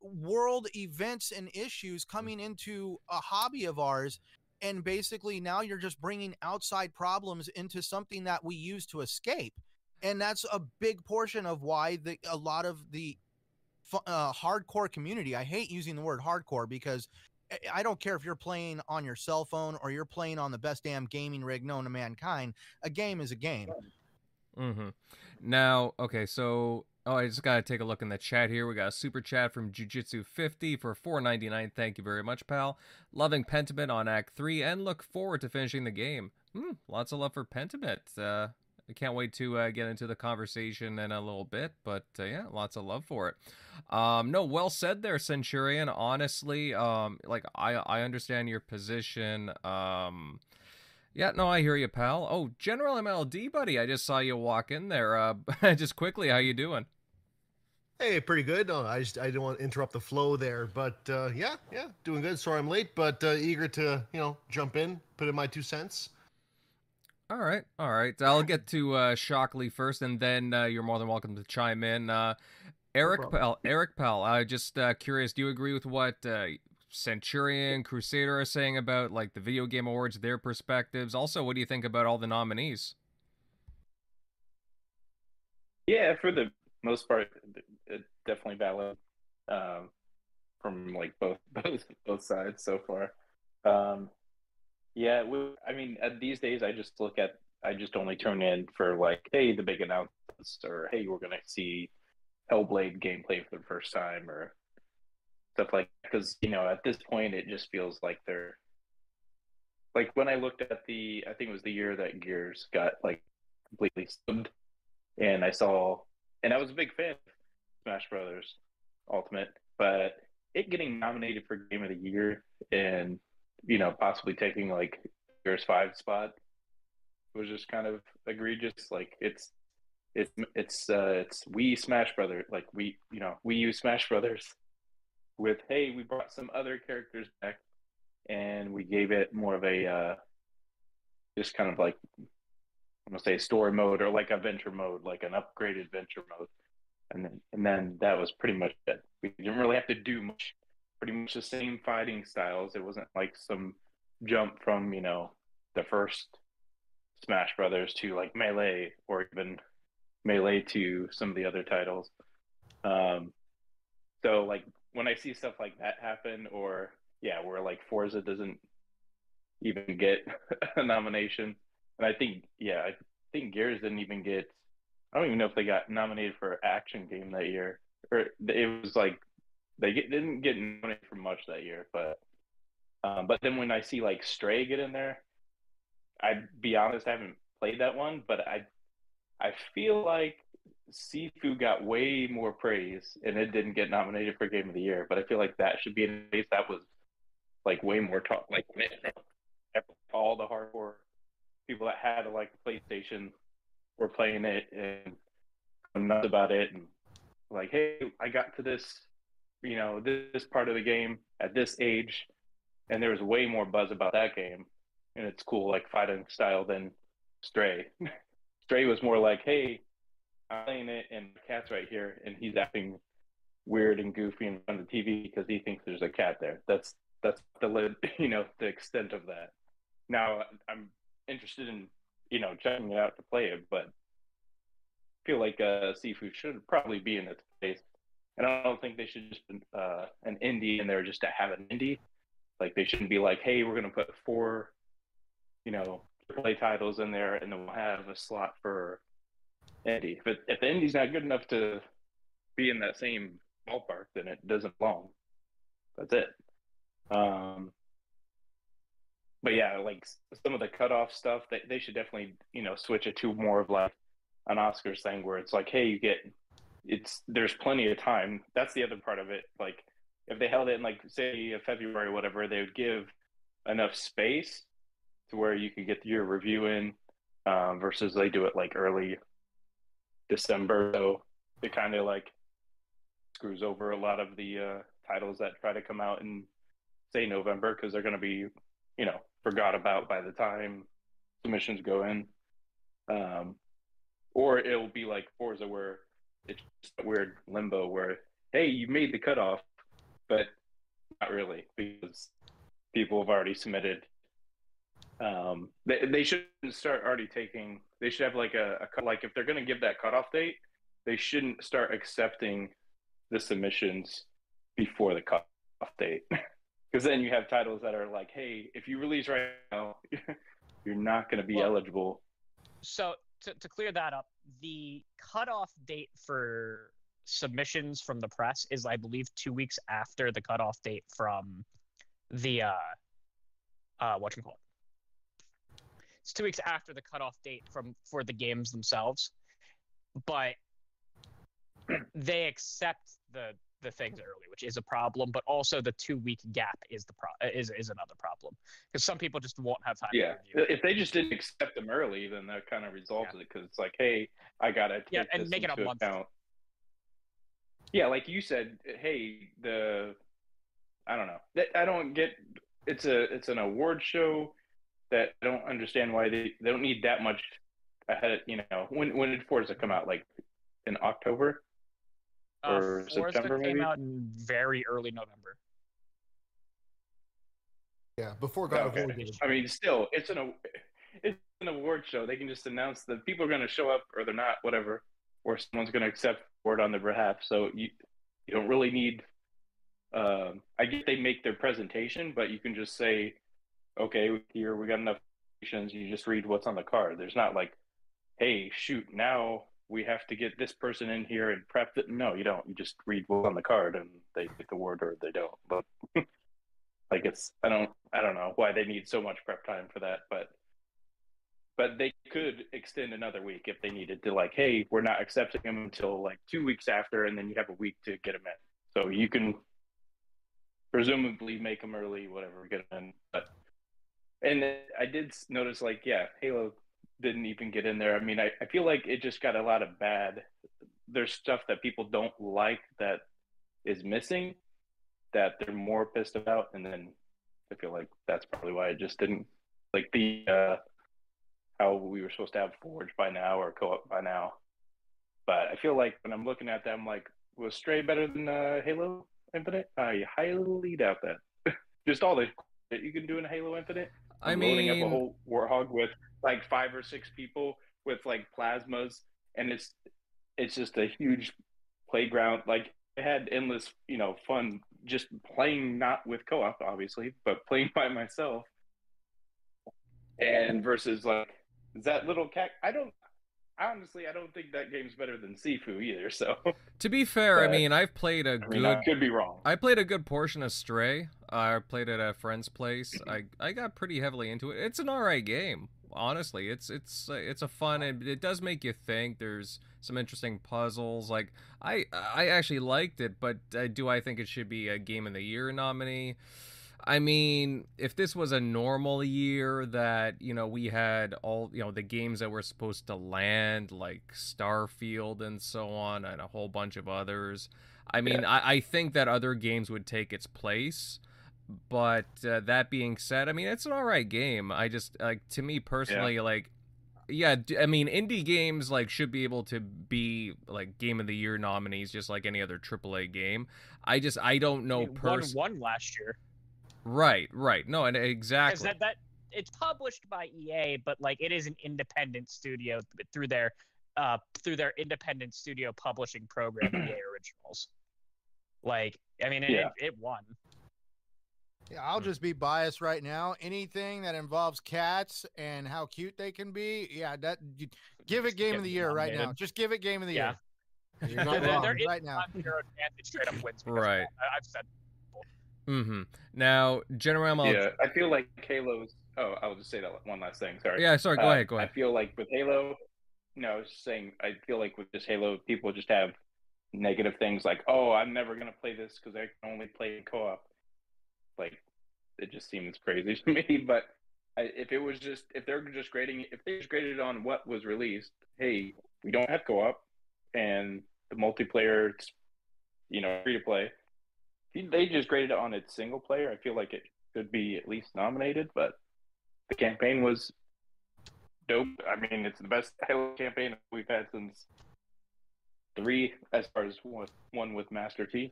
world events and issues mm. coming into a hobby of ours and basically now you're just bringing outside problems into something that we use to escape and that's a big portion of why the a lot of the uh, hardcore community i hate using the word hardcore because I don't care if you're playing on your cell phone or you're playing on the best damn gaming rig known to mankind. A game is a game. Mm-hmm. Now, okay, so Oh, I just gotta take a look in the chat here. We got a super chat from Jujitsu50 for 4.99. Thank you very much, pal. Loving Pentiment on Act 3 and look forward to finishing the game. Hmm, lots of love for Pentiment. Uh, I can't wait to uh, get into the conversation in a little bit, but uh, yeah, lots of love for it. Um, no, well said there, Centurion. Honestly, um, like I I understand your position. Um, yeah, no, I hear you, pal. Oh, General MLD, buddy, I just saw you walk in there. Uh, <laughs> just quickly, how you doing? Hey, pretty good. No, I just I didn't want to interrupt the flow there, but uh, yeah, yeah, doing good. Sorry I'm late, but uh, eager to you know jump in, put in my two cents. All right, all right. I'll get to uh, Shockley first, and then uh, you're more than welcome to chime in. Uh, Eric no Pell, Eric Pell. I uh, just uh, curious. Do you agree with what uh, Centurion, Crusader are saying about like the video game awards, their perspectives. Also, what do you think about all the nominees? Yeah, for the most part, definitely valid um, from like both <laughs> both both sides so far. Um, yeah, we, I mean, these days I just look at I just only turn in for like, hey, the big announcements, or hey, we're gonna see Hellblade gameplay for the first time, or stuff like because you know at this point it just feels like they're like when I looked at the I think it was the year that Gears got like completely snubbed, and I saw and I was a big fan of Smash Brothers Ultimate, but it getting nominated for Game of the Year and you know possibly taking like Gears Five spot was just kind of egregious. Like it's it's it's uh it's we Smash Brothers like we you know we use Smash Brothers with hey, we brought some other characters back, and we gave it more of a uh, just kind of like I'm gonna say story mode or like a venture mode, like an upgraded venture mode, and then and then that was pretty much it. We didn't really have to do much. Pretty much the same fighting styles. It wasn't like some jump from you know the first Smash Brothers to like Melee or even Melee to some of the other titles. Um, so like when I see stuff like that happen, or yeah, where like Forza doesn't even get <laughs> a nomination, and I think yeah, I think Gears didn't even get I don't even know if they got nominated for action game that year, or it was like they get, didn't get nominated for much that year. But um, but then when I see like Stray get in there, I'd be honest, I haven't played that one, but I I feel like Sifu got way more praise and it didn't get nominated for Game of the Year. But I feel like that should be in case that was like way more talk. Like all the hardcore people that had like PlayStation were playing it and nuts about it and like, hey, I got to this, you know, this part of the game at this age, and there was way more buzz about that game, and it's cool, like fighting style than Stray. <laughs> Stray was more like, hey, I'm playing it, and cat's right here, and he's acting weird and goofy in front of the TV because he thinks there's a cat there. That's that's the <laughs> you know the extent of that. Now I'm interested in you know checking it out to play it, but I feel like uh, Sifu should probably be in its place. And I don't think they should just uh, an indie in there just to have an indie. Like they shouldn't be like, hey, we're gonna put four, you know, play titles in there, and then we'll have a slot for indie. But if the indie's not good enough to be in that same ballpark, then it doesn't belong. That's it. Um, but yeah, like some of the cutoff stuff, they, they should definitely, you know, switch it to more of like an Oscars thing where it's like, hey, you get it's there's plenty of time. That's the other part of it. Like if they held it in like say February or whatever, they would give enough space to where you could get your review in um, versus they do it like early December. So it kind of like screws over a lot of the uh, titles that try to come out in say November because they're going to be, you know, forgot about by the time submissions go in. Um, or it'll be like Forza where it's just a weird limbo where hey, you made the cutoff, but not really because people have already submitted. Um, they they shouldn't start already taking. They should have like a, a like if they're going to give that cutoff date, they shouldn't start accepting the submissions before the cutoff date. <laughs> Because then you have titles that are like, hey, if you release right now, <laughs> you're not going to be well, eligible. So to, to clear that up, the cutoff date for submissions from the press is, I believe, two weeks after the cutoff date from the uh, uh, what you call. It's two weeks after the cutoff date from for the games themselves, but <clears throat> they accept the the things early, which is a problem. But also the two week gap is the pro- is is another problem because some people just won't have time. Yeah, if they just didn't accept them early, then that kind of resolves yeah. it because it's like, hey, I gotta take yeah, and make it a month. Account. Yeah, like you said, hey, the I don't know. I don't get. It's a it's an award show that I don't understand why they, they don't need that much ahead. Of you know, when when did Forza come out? Like in October or uh, September maybe? came out in very early November. Yeah, before God okay. of War. I mean, still, it's an it's an award show. They can just announce that people are going to show up or they're not, whatever, or someone's going to accept award on their behalf. So you you don't really need. Um, I get they make their presentation, but you can just say, "Okay, here we got enough." Patients. You just read what's on the card. There's not like, "Hey, shoot, now we have to get this person in here and prep it. No, you don't. You just read what's on the card and they get the word or they don't. But <laughs> like it's I don't I don't know why they need so much prep time for that, but but they could extend another week if they needed to like, hey, we're not accepting them until like two weeks after and then you have a week to get them in. So you can presumably make them early, whatever, get in. But and I did notice like, yeah, Halo didn't even get in there. I mean, I, I feel like it just got a lot of bad. There's stuff that people don't like that is missing that they're more pissed about. And then I feel like that's probably why it just didn't like the, uh, how we were supposed to have Forge by now or co op by now. But I feel like when I'm looking at them, like, was Stray better than uh, Halo Infinite? I highly doubt that. <laughs> just all the that you can do in Halo Infinite. I mean, loading up a whole warthog with like five or six people with like plasmas, and it's it's just a huge playground. Like I had endless, you know, fun just playing not with co-op, obviously, but playing by myself. And versus like is that little cat, I don't. Honestly, I don't think that game's better than Sifu either. So <laughs> to be fair, but, I mean, I've played a I good. Mean, I could be wrong. I played a good portion of Stray. I played it at a friend's place. I I got pretty heavily into it. It's an alright game. Honestly, it's it's uh, it's a fun and it does make you think. There's some interesting puzzles. Like I I actually liked it, but uh, do I think it should be a game of the year nominee? I mean, if this was a normal year that, you know, we had all, you know, the games that were supposed to land, like Starfield and so on, and a whole bunch of others, I mean, yeah. I, I, think that other games would take its place. But uh, that being said, I mean, it's an all right game. I just, like, to me personally, yeah. like, yeah, I mean, indie games like should be able to be like game of the year nominees, just like any other AAA game. I just I don't know. Pers- won one last year. Right, right. No, and exactly. That, that it's published by EA, but like it is an independent studio through their uh through their independent studio publishing program, EA <clears throat> Originals. Like, I mean, yeah. it, it won. Yeah, I'll just be biased right now. Anything that involves cats and how cute they can be, yeah, that give it game of the year right now. Just give it game of the yeah. year. <laughs> You're not wrong right now. Straight up wins. Right. I've said Mm-hmm. Now, General. Yeah, I feel like Halo's. Oh, I'll just say that one last thing. Sorry. Yeah, sorry. Go uh, ahead. Go ahead. I feel like with Halo, no, I was just saying. I feel like with this Halo, people just have negative things like, "Oh, I'm never gonna play this because I can only play co-op." Like, it just seems crazy <laughs> to me. But I, if it was just, if they're just grading, if they just graded on what was released, hey, we don't have co-op, and the multiplayer, you know, free to play they just graded it on its single player, I feel like it could be at least nominated. But the campaign was dope. I mean, it's the best Halo campaign we've had since three, as far as one, one with Master Chief.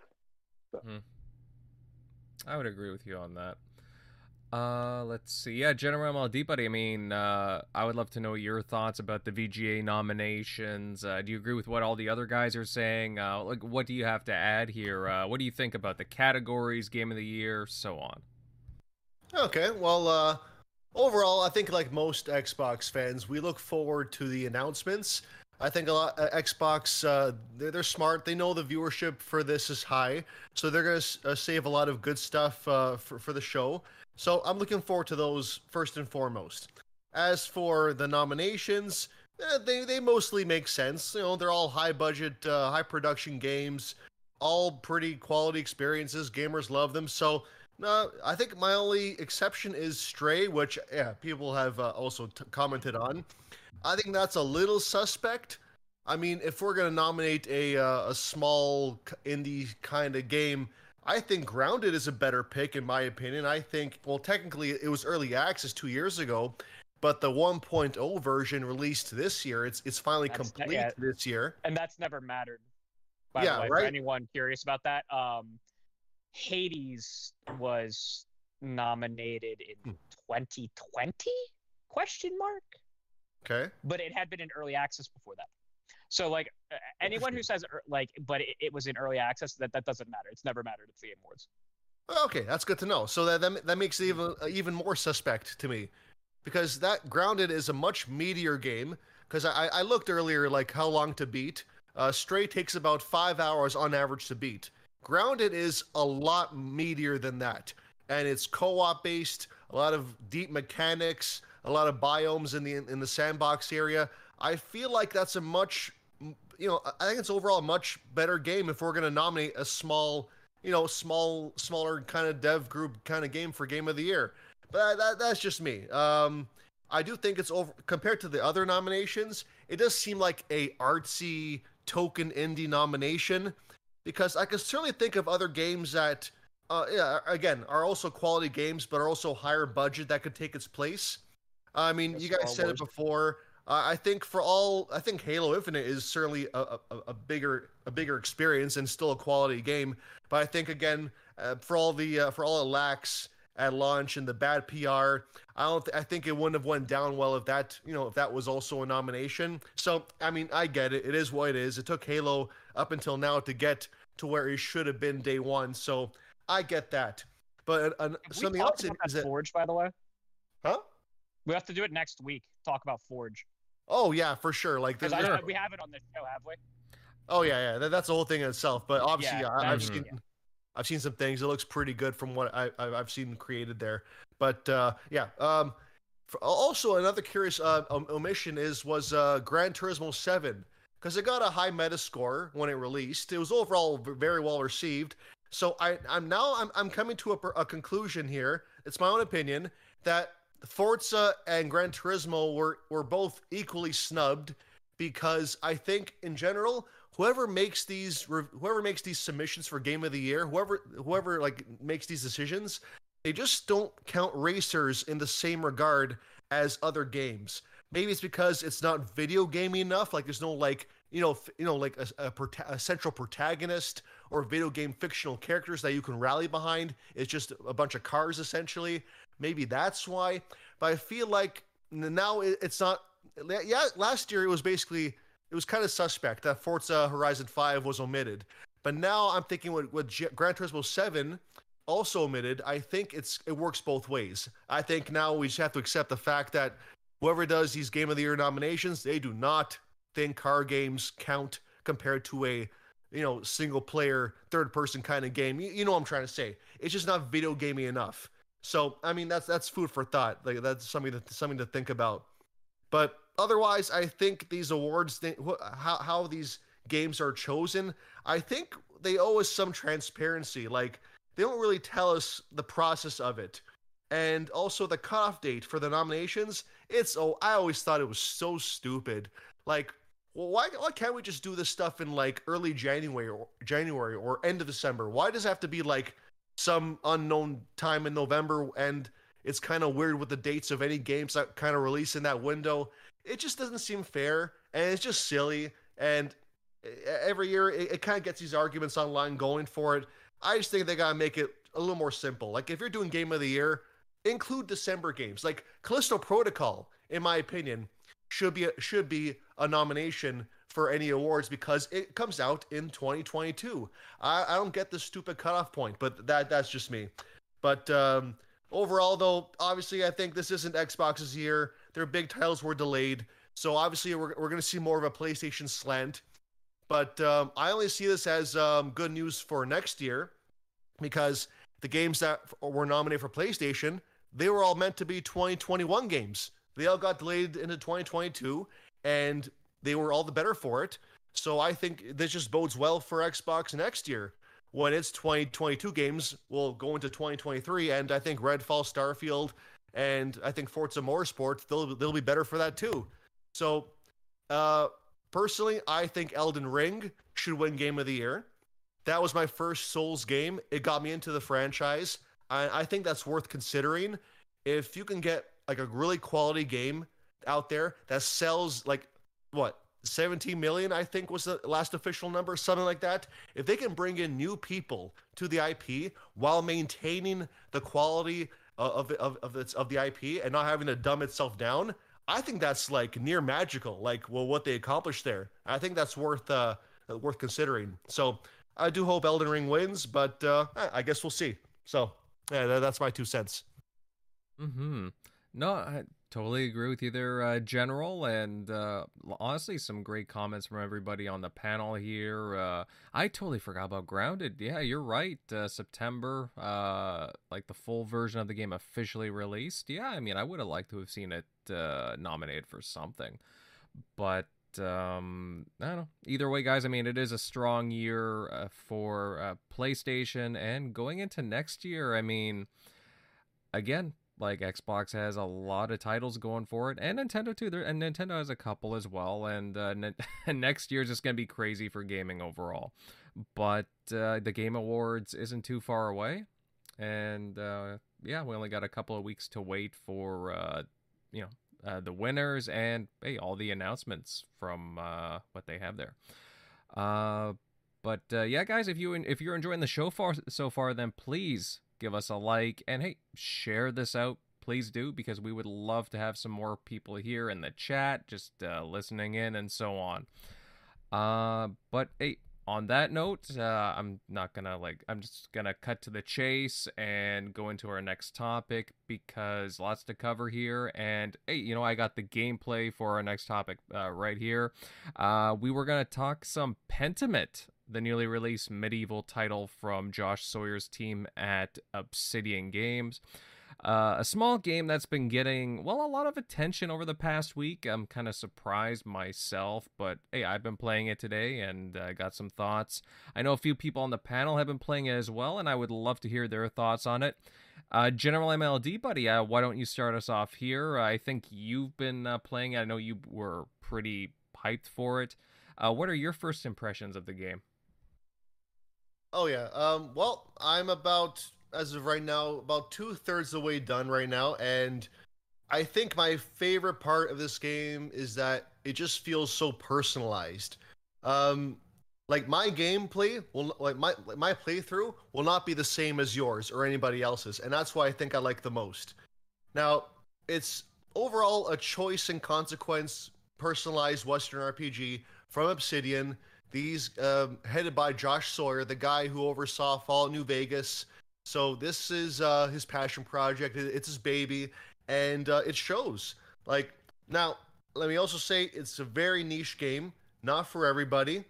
So. Hmm. I would agree with you on that. Uh, let's see. Yeah, General buddy. I mean, uh, I would love to know your thoughts about the VGA nominations. Uh, do you agree with what all the other guys are saying? Uh, like, what do you have to add here? Uh, what do you think about the categories, game of the year, so on? Okay, well, uh, overall, I think like most Xbox fans, we look forward to the announcements. I think a lot uh, Xbox uh, they're, they're smart. They know the viewership for this is high, so they're gonna uh, save a lot of good stuff uh, for for the show. So I'm looking forward to those first and foremost. As for the nominations, eh, they they mostly make sense. You know, they're all high budget, uh, high production games, all pretty quality experiences. Gamers love them. So uh, I think my only exception is Stray, which yeah, people have uh, also t- commented on. I think that's a little suspect. I mean, if we're gonna nominate a uh, a small indie kind of game, I think Grounded is a better pick in my opinion. I think well technically it was early access 2 years ago, but the 1.0 version released this year. It's it's finally that's complete yeah. this year. And that's never mattered. By yeah, the way, right? for anyone curious about that, um Hades was nominated in 2020? Hmm. Question mark. Okay. But it had been in early access before that. So like anyone who says like, but it, it, was in early access, that that doesn't matter. It's never mattered. It's the Game Awards. Okay, that's good to know. So that that, that makes it even uh, even more suspect to me, because that Grounded is a much meatier game. Because I I looked earlier like how long to beat. Uh, Stray takes about five hours on average to beat. Grounded is a lot meatier than that, and it's co-op based. A lot of deep mechanics, a lot of biomes in the in the sandbox area. I feel like that's a much you know, I think it's overall a much better game if we're going to nominate a small, you know, small, smaller kind of dev group kind of game for game of the year. But that, that's just me. Um, I do think it's over compared to the other nominations. It does seem like a artsy token indie nomination because I can certainly think of other games that, uh, yeah, again, are also quality games but are also higher budget that could take its place. I mean, you guys said it before. Uh, I think for all, I think Halo Infinite is certainly a, a, a, bigger a bigger experience and still a quality game. But I think again, uh, for all the uh, for all it lacks at launch and the bad PR, I don't. Th- I think it wouldn't have went down well if that you know if that was also a nomination. So I mean, I get it. It is what it is. It took Halo up until now to get to where it should have been day one. So I get that. But uh, something else is that Forge, by the way. Huh? We have to do it next week. Talk about Forge. Oh yeah, for sure. Like know, we have it on the show, have we? Oh yeah, yeah. That, that's the whole thing in itself. But obviously, yeah, I, have seen yeah. I've seen some things. It looks pretty good from what I, have seen created there. But uh, yeah. Um, also, another curious uh, omission is was uh, Gran Turismo Seven because it got a high Metascore when it released. It was overall very well received. So I, I'm now I'm, I'm coming to a, a conclusion here. It's my own opinion that Forza and Gran Turismo were were both equally snubbed because I think in general whoever makes these whoever makes these submissions for game of the year whoever whoever like makes these decisions they just don't count racers in the same regard as other games. Maybe it's because it's not video gaming enough like there's no like you know you know like a, a, a, central protagonist or video game fictional characters that you can rally behind. It's just a bunch of cars essentially maybe that's why but i feel like now it's not yeah last year it was basically it was kind of suspect that forza horizon 5 was omitted but now i'm thinking with, with gran turismo 7 also omitted i think it's it works both ways i think now we just have to accept the fact that whoever does these game of the year nominations, they do not think car games count compared to a you know single player third person kind of game. You, you know what I'm trying to say? It's just not video gaming enough. So I mean that's that's food for thought. Like that's something to something to think about. But otherwise, I think these awards, how how these games are chosen, I think they owe us some transparency. Like they don't really tell us the process of it and also the cutoff date for the nominations. It's oh, I always thought it was so stupid. Like, well, why why can't we just do this stuff in like early January or January or end of December? Why does it have to be like some unknown time in November? And it's kind of weird with the dates of any games that kind of release in that window. It just doesn't seem fair, and it's just silly. And every year, it, it kind of gets these arguments online going for it. I just think they gotta make it a little more simple. Like if you're doing game of the year, include December games. Like Callisto Protocol, in my opinion, should be a, should be a nomination for any awards because it comes out in 2022. I, I don't get the stupid cutoff point, but that that's just me. But um, overall, though, obviously, I think this isn't Xbox's year. Their big titles were delayed, so obviously, we're we're going to see more of a PlayStation slant. But um, I only see this as um, good news for next year because the games that were nominated for PlayStation they were all meant to be 2021 games. They all got delayed into 2022, and they were all the better for it. So I think this just bodes well for Xbox next year when its 2022 games will go into 2023. And I think Redfall, Starfield, and I think Forza Motorsport they'll they'll be better for that too. So, uh, personally, I think Elden Ring should win Game of the Year. That was my first Souls game. It got me into the franchise. I, I think that's worth considering. If you can get like a really quality game out there that sells like what 17 million i think was the last official number something like that if they can bring in new people to the ip while maintaining the quality of of of, its, of the ip and not having to dumb itself down i think that's like near magical like well what they accomplished there i think that's worth uh worth considering so i do hope elden ring wins but uh i guess we'll see so yeah, that's my two cents. Hmm. No, I totally agree with you there, uh, General. And uh, honestly, some great comments from everybody on the panel here. Uh, I totally forgot about Grounded. Yeah, you're right. Uh, September, uh, like the full version of the game officially released. Yeah, I mean, I would have liked to have seen it uh, nominated for something, but um, I don't know. Either way, guys, I mean, it is a strong year for PlayStation, and going into next year, I mean, again, like Xbox has a lot of titles going for it, and Nintendo too. There and Nintendo has a couple as well, and uh, ne- <laughs> next year's just gonna be crazy for gaming overall. But uh, the Game Awards isn't too far away, and uh, yeah, we only got a couple of weeks to wait for uh, you know uh, the winners and hey, all the announcements from uh, what they have there. But yeah, guys, if you if you're enjoying the show far so far, then please give us a like and hey, share this out. Please do because we would love to have some more people here in the chat, just uh, listening in and so on. Uh, but hey, on that note, uh, I'm not gonna like. I'm just gonna cut to the chase and go into our next topic because lots to cover here. And hey, you know, I got the gameplay for our next topic uh, right here. Uh, we were gonna talk some Pentiment, the newly released medieval title from Josh Sawyer's team at Obsidian Games. Uh, a small game that's been getting, well, a lot of attention over the past week. I'm kind of surprised myself, but hey, I've been playing it today and uh, got some thoughts. I know a few people on the panel have been playing it as well, and I would love to hear their thoughts on it. Uh, General MLD, buddy, uh, why don't you start us off here? I think you've been uh, playing it. I know you were pretty hyped for it. Uh, what are your first impressions of the game? Oh yeah. Um, well, I'm about as of right now, about two thirds of the way done right now, and I think my favorite part of this game is that it just feels so personalized. Um, like my gameplay will like my like my playthrough will not be the same as yours or anybody else's, and that's why I think I like the most. Now, it's overall a choice and consequence personalized Western RPG from Obsidian. These um, headed by Josh Sawyer, the guy who oversaw Fallout New Vegas so this is uh, his passion project. It's his baby, and uh, it shows. Like now, let me also say it's a very niche game, not for everybody.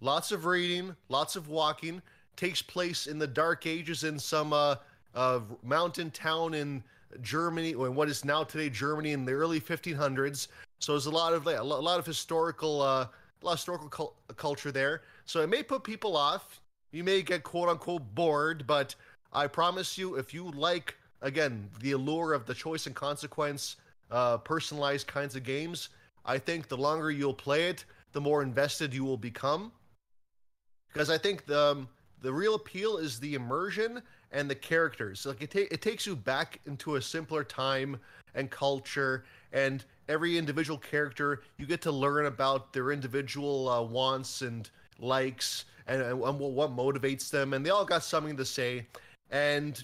Lots of reading, lots of walking. Takes place in the dark ages in some uh, uh, mountain town in Germany, or what is now today Germany in the early 1500s. So there's a lot of a lot of historical, uh, a lot of historical cu- culture there. So it may put people off. You may get quote unquote bored, but I promise you, if you like, again, the allure of the choice and consequence, uh, personalized kinds of games, I think the longer you'll play it, the more invested you will become. Because I think the um, the real appeal is the immersion and the characters. Like it, ta- it takes you back into a simpler time and culture, and every individual character you get to learn about their individual uh, wants and likes and, and, what motivates them, and they all got something to say. And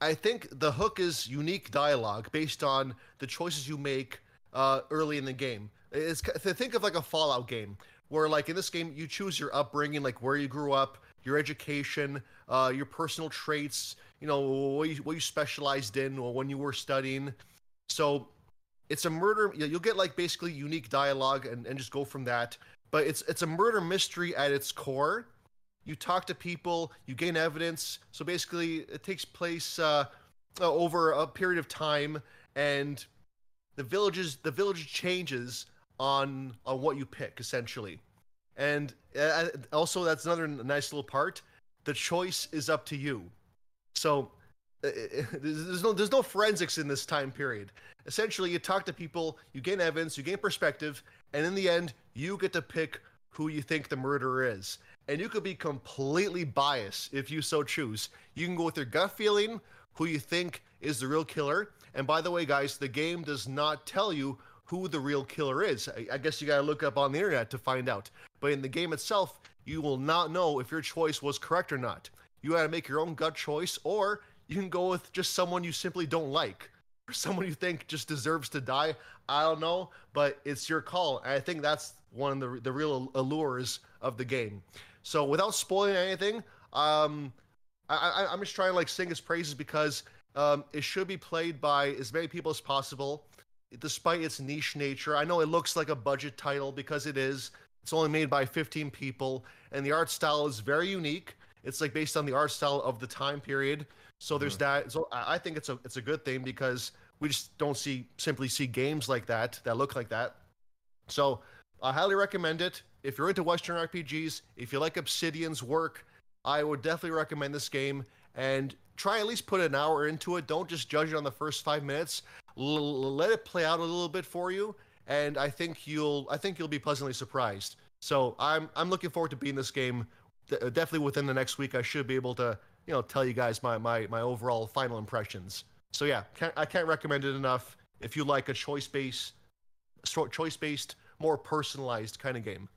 I think the hook is unique dialogue based on the choices you make uh, early in the game. It's think of like a Fallout game where, like in this game, you choose your upbringing, like where you grew up, your education, uh, your personal traits, you know what you, what you specialized in or when you were studying. So it's a murder. You'll get like basically unique dialogue and, and just go from that. But it's it's a murder mystery at its core you talk to people, you gain evidence. So basically, it takes place uh, uh, over a period of time, and the villages the village changes on on what you pick essentially. And uh, also, that's another nice little part. The choice is up to you. So uh, Uh, uh, uh, <laughs> there's no there's no forensics in this time period. Essentially, you talk to people, you gain evidence, you gain perspective, and in the end, you get to pick who you think the murderer is and you could be completely biased if you so choose. You can go with your gut feeling, who you think is the real killer. And by the way, guys, the game does not tell you who the real killer is. I, I guess you got to look up on the internet to find out. But in the game itself, you will not know if your choice was correct or not. You got to make your own gut choice, or you can go with just someone you simply don't like, or someone you think just deserves to die. I don't know, but it's your call. And I think that's one of the the real allures of the game. So without spoiling anything, um, I, I, am just trying to like sing its praises because um, it should be played by as many people as possible, despite its niche nature. I know it looks like a budget title because it is. It's only made by 15 people, and the art style is very unique. It's like based on the art style of the time period. So there's mm-hmm. that. So I think it's a it's a good thing because we just don't see simply see games like that that look like that. So I highly recommend it if you're into Western RPGs, if you like Obsidian's work, I would definitely recommend this game and try at least put an hour into it. Don't just judge it on the first five minutes. L- let it play out a little bit for you, and I think you'll I think you'll be pleasantly surprised. So I'm I'm looking forward to being this game. definitely within the next week, I should be able to you know tell you guys my my my overall final impressions. So yeah, can't, I can't recommend it enough. If you like a choice based choice based more personalized kind of game.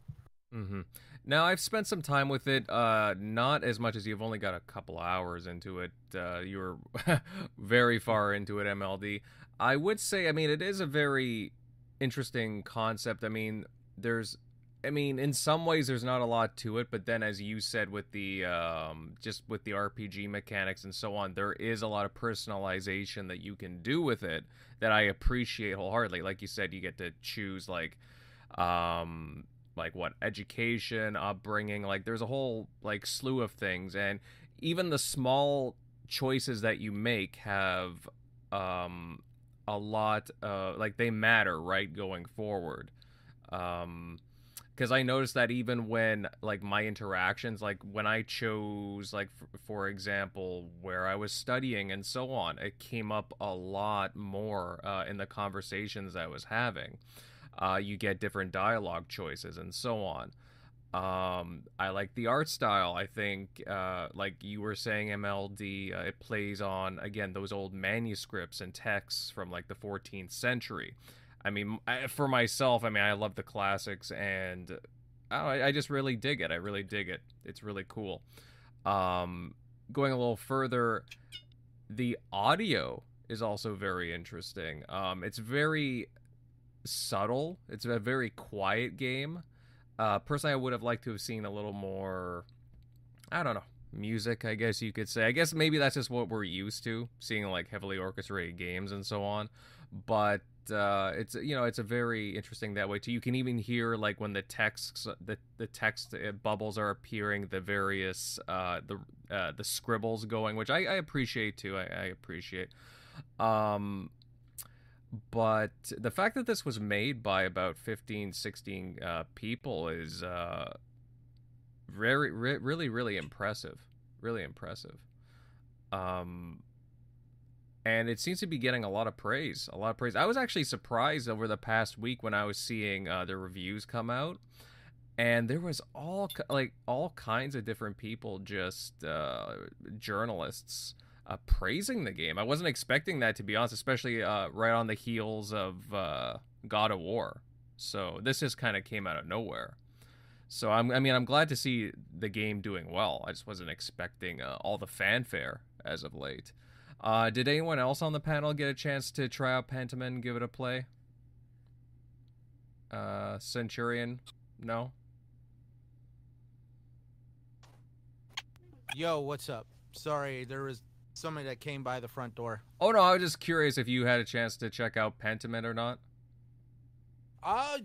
Mm-hmm. Now I've spent some time with it, uh, not as much as you've only got a couple hours into it. Uh, you were <laughs> very far into it, MLD. I would say, I mean, it is a very interesting concept. I mean, there's I mean, in some ways, there's not a lot to it, but then, as you said, with the um, just with the RPG mechanics and so on, there is a lot of personalization that you can do with it that I appreciate wholeheartedly. Like you said, you get to choose like, um, like what education, upbringing. Like, there's a whole like slew of things, and even the small choices that you make have um a lot uh like they matter right going forward um because I noticed that even when like my interactions, like when I chose, like for, for, example, where I was studying and so on, it came up a lot more uh, in the conversations I was having. Uh, you get different dialogue choices and so on. Um, I like the art style. I think, uh, like you were saying, MLD, uh, it plays on again those old manuscripts and texts from like the 14th century. I mean, for myself, I mean, I love the classics, and I, I just really dig it. I really dig it. It's really cool. Um, going a little further, the audio is also very interesting. Um, it's very subtle. It's a very quiet game. Uh, personally, I would have liked to have seen a little more. I don't know music. I guess you could say. I guess maybe that's just what we're used to seeing, like heavily orchestrated games and so on. But uh, it's you know it's a very interesting that way too. You can even hear like when the text the the text uh, bubbles are appearing, the various uh, the uh, the scribbles going, which I, I appreciate too. I, I appreciate. Um, but the fact that this was made by about 15 16 uh, people is uh, very re- really really impressive really impressive um and it seems to be getting a lot of praise. A lot of praise. I was actually surprised over the past week when I was seeing uh, the reviews come out, and there was all like all kinds of different people, just uh, journalists, uh, praising the game. I wasn't expecting that to be honest, especially uh, right on the heels of uh, God of War. So this just kind of came out of nowhere. So I'm, I mean, I'm glad to see the game doing well. I just wasn't expecting uh, all the fanfare as of late. Uh, did anyone else on the panel get a chance to try out Pentiment and give it a play? Uh, Centurion, no. Yo, what's up? Sorry, there was somebody that came by the front door. Oh no, I was just curious if you had a chance to check out Pentiment or not. Oh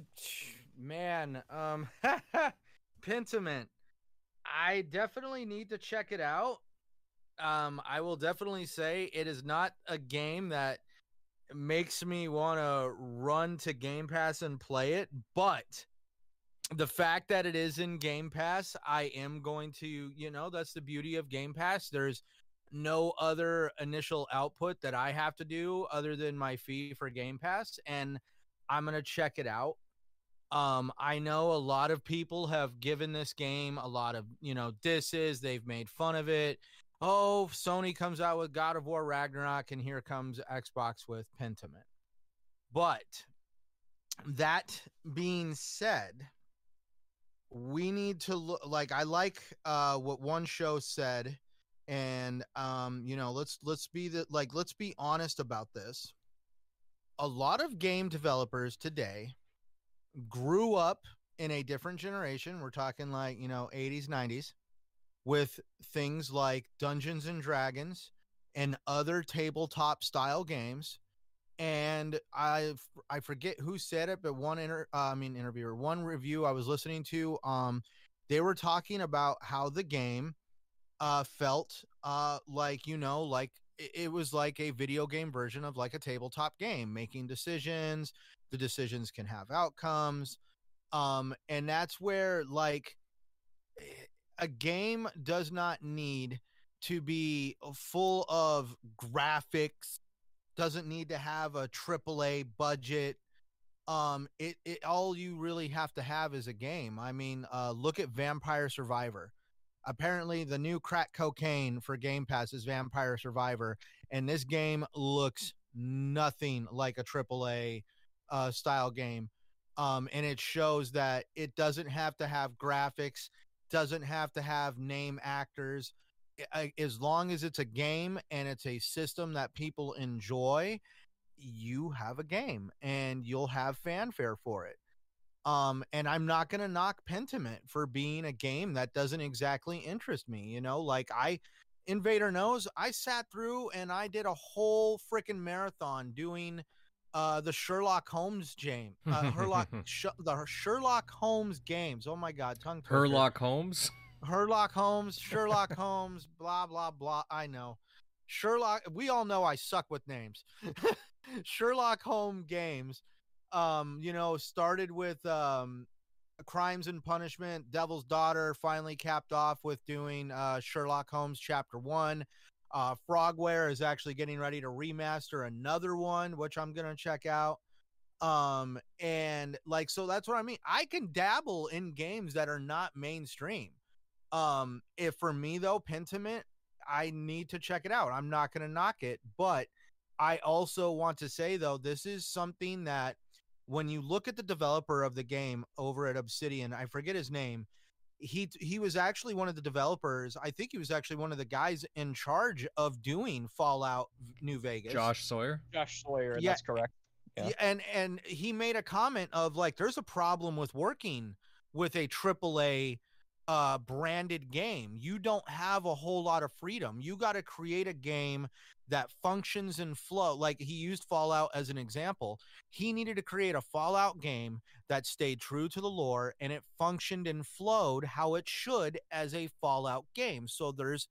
man, um, <laughs> Pentiment. I definitely need to check it out um, I will definitely say it is not a game that makes me want to run to Game Pass and play it, but the fact that it is in Game Pass, I am going to, you know, that's the beauty of Game Pass. There's no other initial output that I have to do other than my fee for Game Pass, and I'm going to check it out. Um, I know a lot of people have given this game a lot of, you know, disses. They've made fun of it oh, Sony comes out with God of War Ragnarok, and here comes Xbox with Pentiment. But that being said, we need to look like I like uh what one show said and um you know let's let's be the like let's be honest about this. A lot of game developers today grew up in a different generation. We're talking like you know 80s 90s with things like Dungeons and Dragons and other tabletop style games. And I I forget who said it, but one inter uh, I mean interviewer, one review I was listening to, um, they were talking about how the game uh felt uh like you know like it, was like a video game version of like a tabletop game, making decisions. The decisions can have outcomes, um, and that's where like a game does not need to be full of graphics doesn't need to have a triple A budget um it, it all you really have to have is a game. I mean uh look at vampire survivor. Apparently the new crack cocaine for game pass is vampire survivor and this game looks nothing like a triple A uh style game. Um and it shows that it doesn't have to have graphics doesn't have to have name actors as long as it's a game and it's a system that people enjoy you have a game and you'll have fanfare for it Um, and I'm not gonna knock Pentiment for being a game that doesn't exactly interest me. You know, like I Invader knows I sat through and I did a whole freaking marathon doing uh the Sherlock Holmes game. <laughs> Uh Herlock Sh- the Sherlock Holmes games. Oh my god, tongue twister. Herlock Holmes? Herlock Holmes, <laughs> Sherlock Holmes, blah blah blah. I know. Sherlock we all know I suck with names. <laughs> Sherlock Holmes games um you know started with um crimes and punishment devil's daughter finally capped off with doing uh sherlock holmes chapter one uh frogware is actually getting ready to remaster another one which i'm gonna check out. Um and like so that's what i mean. I can dabble in games that are not mainstream. Um if for me though pentiment i need to check it out. I'm not gonna knock it but i also want to say though this is something that when you look at the developer of the game over at Obsidian, I forget his name. He he was actually one of the developers. I think he was actually one of the guys in charge of doing Fallout New Vegas. Josh Sawyer. Josh Sawyer. Yeah, that's correct. Yeah. And and he made a comment of like, there's a problem with working with a AAA uh, branded game. You don't have a whole lot of freedom. You got to create a game that functions and flow. Like he used Fallout as an example. He needed to create a Fallout game that stayed true to the lore and it functioned and flowed how it should as a Fallout game. So there's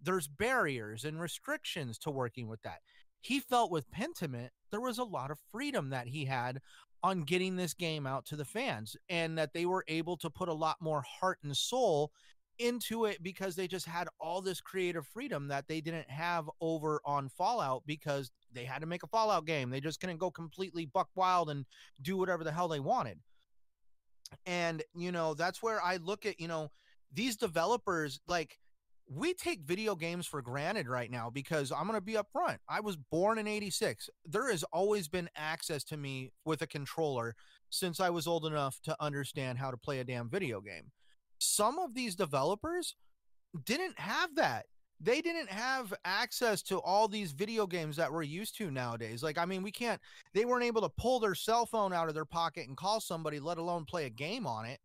there's barriers and restrictions to working with that. He felt with Pentiment there was a lot of freedom that he had on getting this game out to the fans and that they were able to put a lot more heart and soul into it because they just had all this creative freedom that they didn't have over on Fallout because they had to make a Fallout game. They just couldn't go completely buck wild and do whatever the hell they wanted. And, you know, that's where I look at, you know, these developers like we take video games for granted right now because I'm going to be upfront. I was born in 86. There has always been access to me with a controller since I was old enough to understand how to play a damn video game some of these developers didn't have that they didn't have access to all these video games that we're used to nowadays. Like, I mean, we can't, they weren't able to pull their cell phone out of their pocket and call somebody, let alone play a game on it.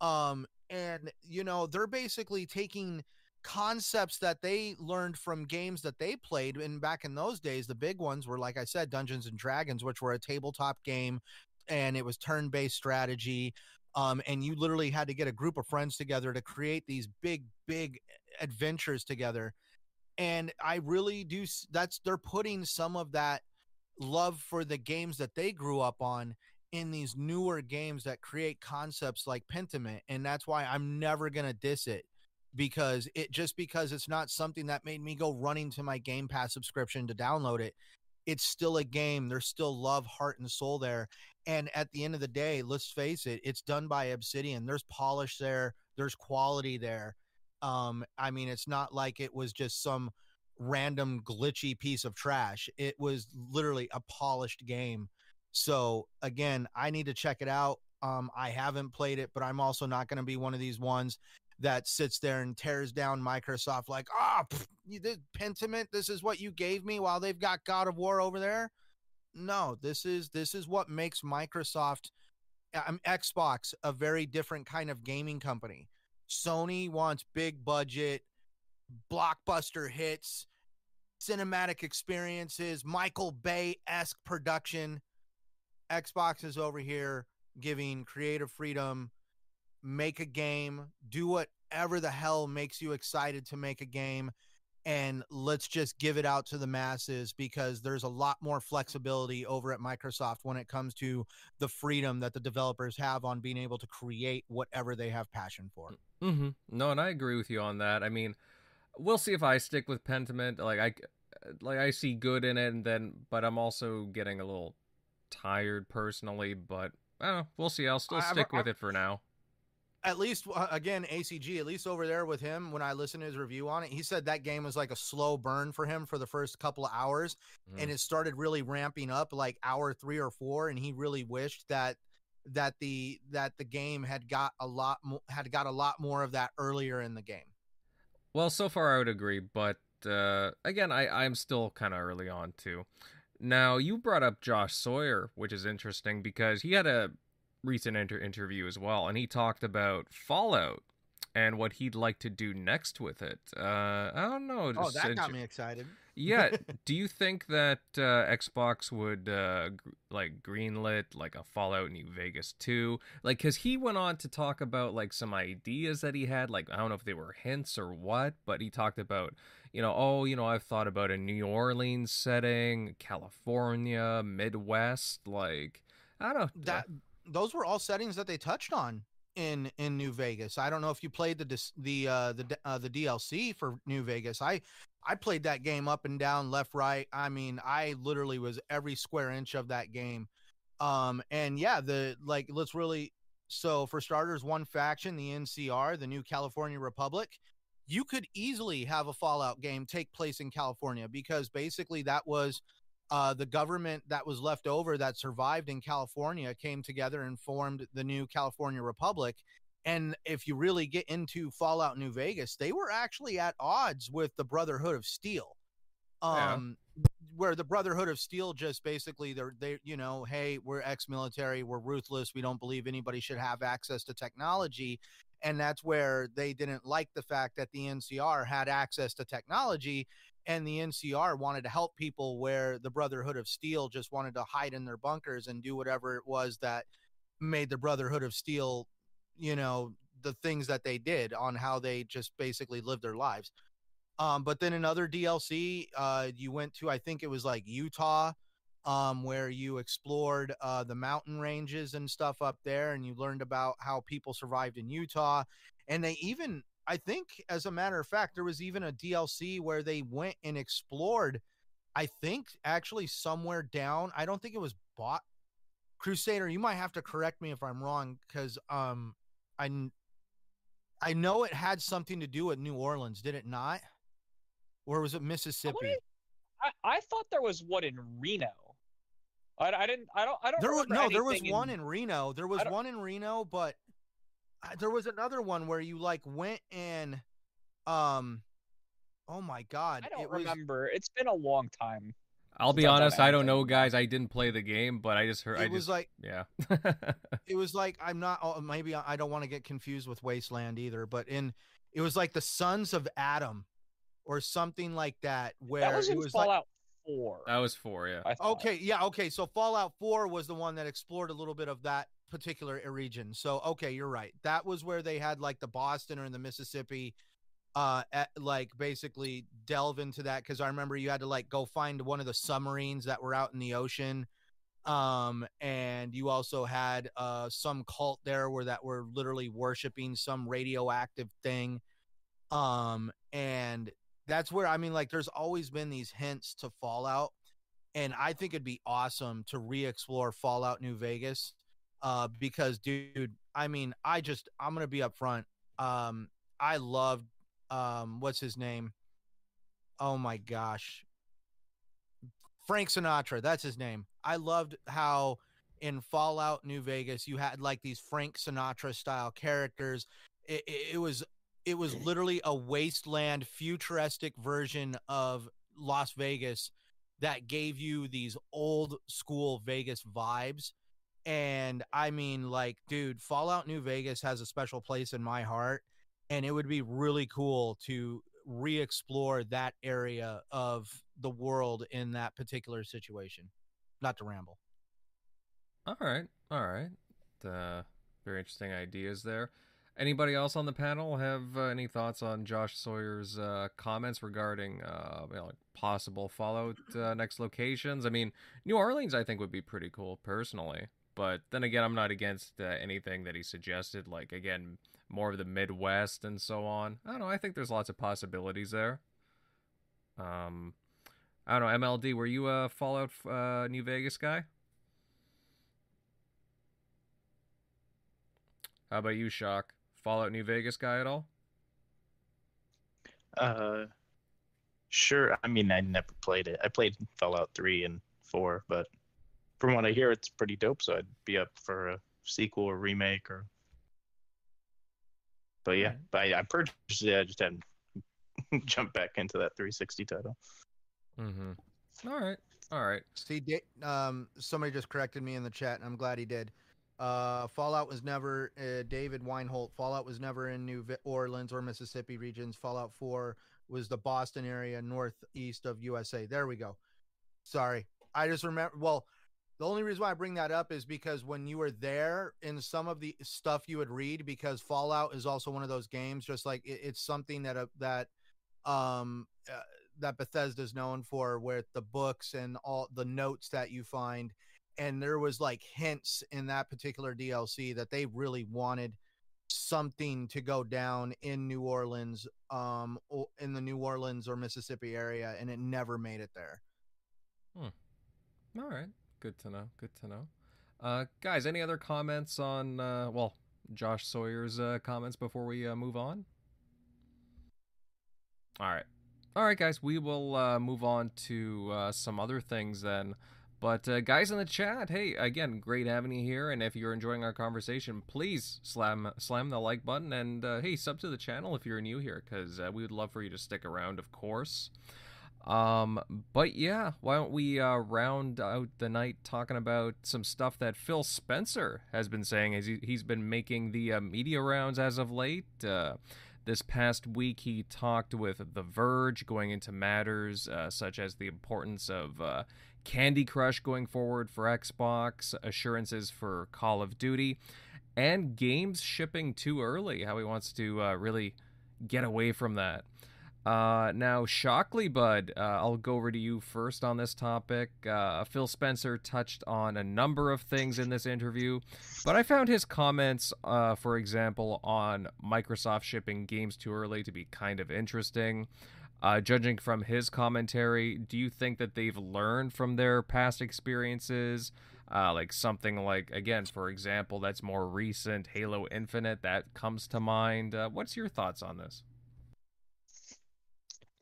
Um, and, you know, they're basically taking concepts that they learned from games that they played. And back in those days, the big ones were, like I said, Dungeons and Dragons, which were a tabletop game and it was turn based strategy um, and you literally had to get a group of friends together to create these big big adventures together. And i really do that's they're putting some of that love for the games that they grew up on in these newer games that create concepts like pentiment and that's why i'm never to diss it because it just because it's not something that made me go running to my game pass subscription to download it it's still a game. There's still love, heart, and soul there. And at the end of the day, let's face it, it's done by Obsidian. There's polish there, there's quality there. Um, I mean, it's not like it was just some random glitchy piece of trash. It was literally a polished game. So again, I need to check it out. Um, I haven't played it, but I'm also not going to be one of these ones that sits there and tears down Microsoft like, ah, oh, you did Pentiment. This is what you gave me while they've got God of War over there. No, this is this is what makes Microsoft, um, Xbox, a very different kind of gaming company. Sony wants big budget, blockbuster hits, cinematic experiences, Michael Bay esque production. Xbox is over here giving creative freedom make a game, do whatever the hell makes you excited to make a game, and let's just give it out to the masses because there's a lot more flexibility over at Microsoft when it comes to the freedom that the developers have on being able to create whatever they have passion for. Mm-hmm. No, and I agree with you on that. I mean, we'll see if I stick with Pentiment. Like I, like I see good in it, and then, but I'm also getting a little tired personally. But I don't know. We'll see. I'll still stick I've, with I've, it for now at least uh, again ACG at least over there with him when I listened to his review on it he said that game was like a slow burn for him for the first couple of hours mm. and it started really ramping up like hour 3 or 4 and he really wished that that the that the game had got a lot mo- had got a lot more of that earlier in the game. Well, so far I would agree, but uh again I I'm still kind of early on too. Now, you brought up Josh Sawyer, which is interesting because he had a recent inter- interview as well, and he talked about Fallout and what he'd like to do next with it. Uh, I don't know. Oh, that got me excited. yeah. <laughs> Do you think that uh, Xbox would uh, gr- like greenlit like a Fallout New Vegas 2? Like, because he went on to talk about like some ideas that he had. Like, I don't know if they were hints or what, but he talked about, you know, oh, you know, I've thought about a New Orleans setting, California, Midwest. Like, I don't know. That those were all settings that they touched on in in New Vegas. I don't know if you played the the uh, the uh, the DLC for New Vegas. I I played that game up and down, left, right. I mean, I literally was every square inch of that game. Um, and yeah, the like, let's really. So for starters, one faction, the NCR, the New California Republic, you could easily have a Fallout game take place in California because basically that was uh, the government that was left over that survived in California came together and formed the new California Republic. And if you really get into Fallout New Vegas, they were actually at odds with the Brotherhood of Steel. Um, yeah. where the Brotherhood of Steel just basically they're they you know, hey, we're ex-military, we're ruthless, we don't believe anybody should have access to technology. And that's where they didn't like the fact that the NCR had access to technology and the NCR wanted to help people where the Brotherhood of Steel just wanted to hide in their bunkers and do whatever it was that made the Brotherhood of Steel, you know, the things that they did on how they just basically lived their lives. Um, but then another DLC, uh, you went to, I think it was like Utah, um, where you explored uh, the mountain ranges and stuff up there, and you learned about how people survived in Utah. And they even I think, as a matter of fact, there was even a DLC where they went and explored. I think actually somewhere down. I don't think it was bought. Crusader, you might have to correct me if I'm wrong, because um, I I know it had something to do with New Orleans, did it not? Or was it Mississippi? I, I thought there was one in Reno. I, I didn't. I don't. I don't. There was no. There was in, one in Reno. There was one in Reno, but there was another one where you like went and um oh my god i don't it remember. Was... it's been a long time i'll be honest i don't know guys. I didn't play the game but i just heard it I was just, like yeah. <laughs> it was like i'm not oh, maybe i don't want to get confused with wasteland either but in it was like the sons of adam or something like that where that was it was fallout like, four that was four yeah. Okay yeah okay so fallout 4 was the one that explored a little bit of that particular region. So okay, you're right. That was where they had like the Boston or in the Mississippi uh at, like basically delve into that cuz I remember you had to like go find one of the submarines that were out in the ocean um and you also had uh some cult there where that were literally worshiping some radioactive thing um and that's where I mean like there's always been these hints to Fallout and I think it'd be awesome to re-explore Fallout New Vegas uh, because dude, I mean, I just I'm gonna be upfront. Um, I loved um, what's his name? Oh my gosh, Frank Sinatra. That's his name. I loved how in Fallout New Vegas you had like these Frank Sinatra style characters. It, it, it was it was literally a wasteland futuristic version of Las Vegas that gave you these old school Vegas vibes and I mean, like, dude, Fallout New Vegas has a special place in my heart. And it would be really cool to re explore that area of the world in that particular situation. Not to ramble. All right. All right. Uh, very interesting ideas there. Anybody else on the panel have uh, any thoughts on Josh Sawyer's uh, comments regarding uh, you know, possible Fallout uh, next locations? I mean, New Orleans, I think, would be pretty cool personally. But then again, I'm not against uh, anything that he suggested. Like again, more of the Midwest and so on. I don't know. I think there's lots of possibilities there. Um, I don't know. MLD, were you a Fallout uh, New Vegas guy? How about you, Shock? Fallout New Vegas guy at all? Uh, sure. I mean, I never played it. I played Fallout three and four, but from what I hear, it's pretty dope. So I'd be up for a sequel or remake or. But yeah, right. but I, I purchased it. I just hadn't <laughs> jumped back into that 360 title. Mm-hmm. All right. All right. See, um, somebody just corrected me in the chat, and I'm glad he did. Uh, Fallout was never uh, David Weinholt. Fallout was never in New Orleans or Mississippi regions. Fallout 4 was the Boston area, northeast of USA. There we go. Sorry, I just remember. Well, the only reason why I bring that up is because when you were there in some of the stuff you would read, because Fallout is also one of those games, just like it, it's something that uh, that um uh, that Bethesda is known for, with the books and all the notes that you find and there was like hints in that particular DLC that they really wanted something to go down in New Orleans, um, in the New Orleans or Mississippi area, and it never made it there. Hmm. All right, good to know. Good to know. Uh, guys, any other comments on uh, well, Josh Sawyer's uh, comments before we uh, move on? All right, all right, guys, we will uh, move on to uh, some other things then. But uh, guys in the chat, hey, again, great having you here. And if you're enjoying our conversation, please slam slam the like button and uh, hey, sub to the channel if you're new here, because uh, we would love for you to stick around, of course. Um, but yeah, why don't we uh, round out the night talking about some stuff that Phil Spencer has been saying as he, he's been making the uh, media rounds as of late. Uh, this past week, he talked with The Verge, going into matters such as the importance of Candy Crush going forward for Xbox, assurances for Call of Duty, and games shipping too early. How he wants to uh, really get away from that. Uh, now, Shockley Bud, uh, I'll go over to you first on this topic. Uh, Phil Spencer touched on a number of things in this interview, but I found his comments, uh, for example, on Microsoft shipping games too early to be kind of interesting. Uh, judging from his commentary, do you think that they've learned from their past experiences? Uh, like something like, again, for example, that's more recent, Halo Infinite, that comes to mind. What's your thoughts on this?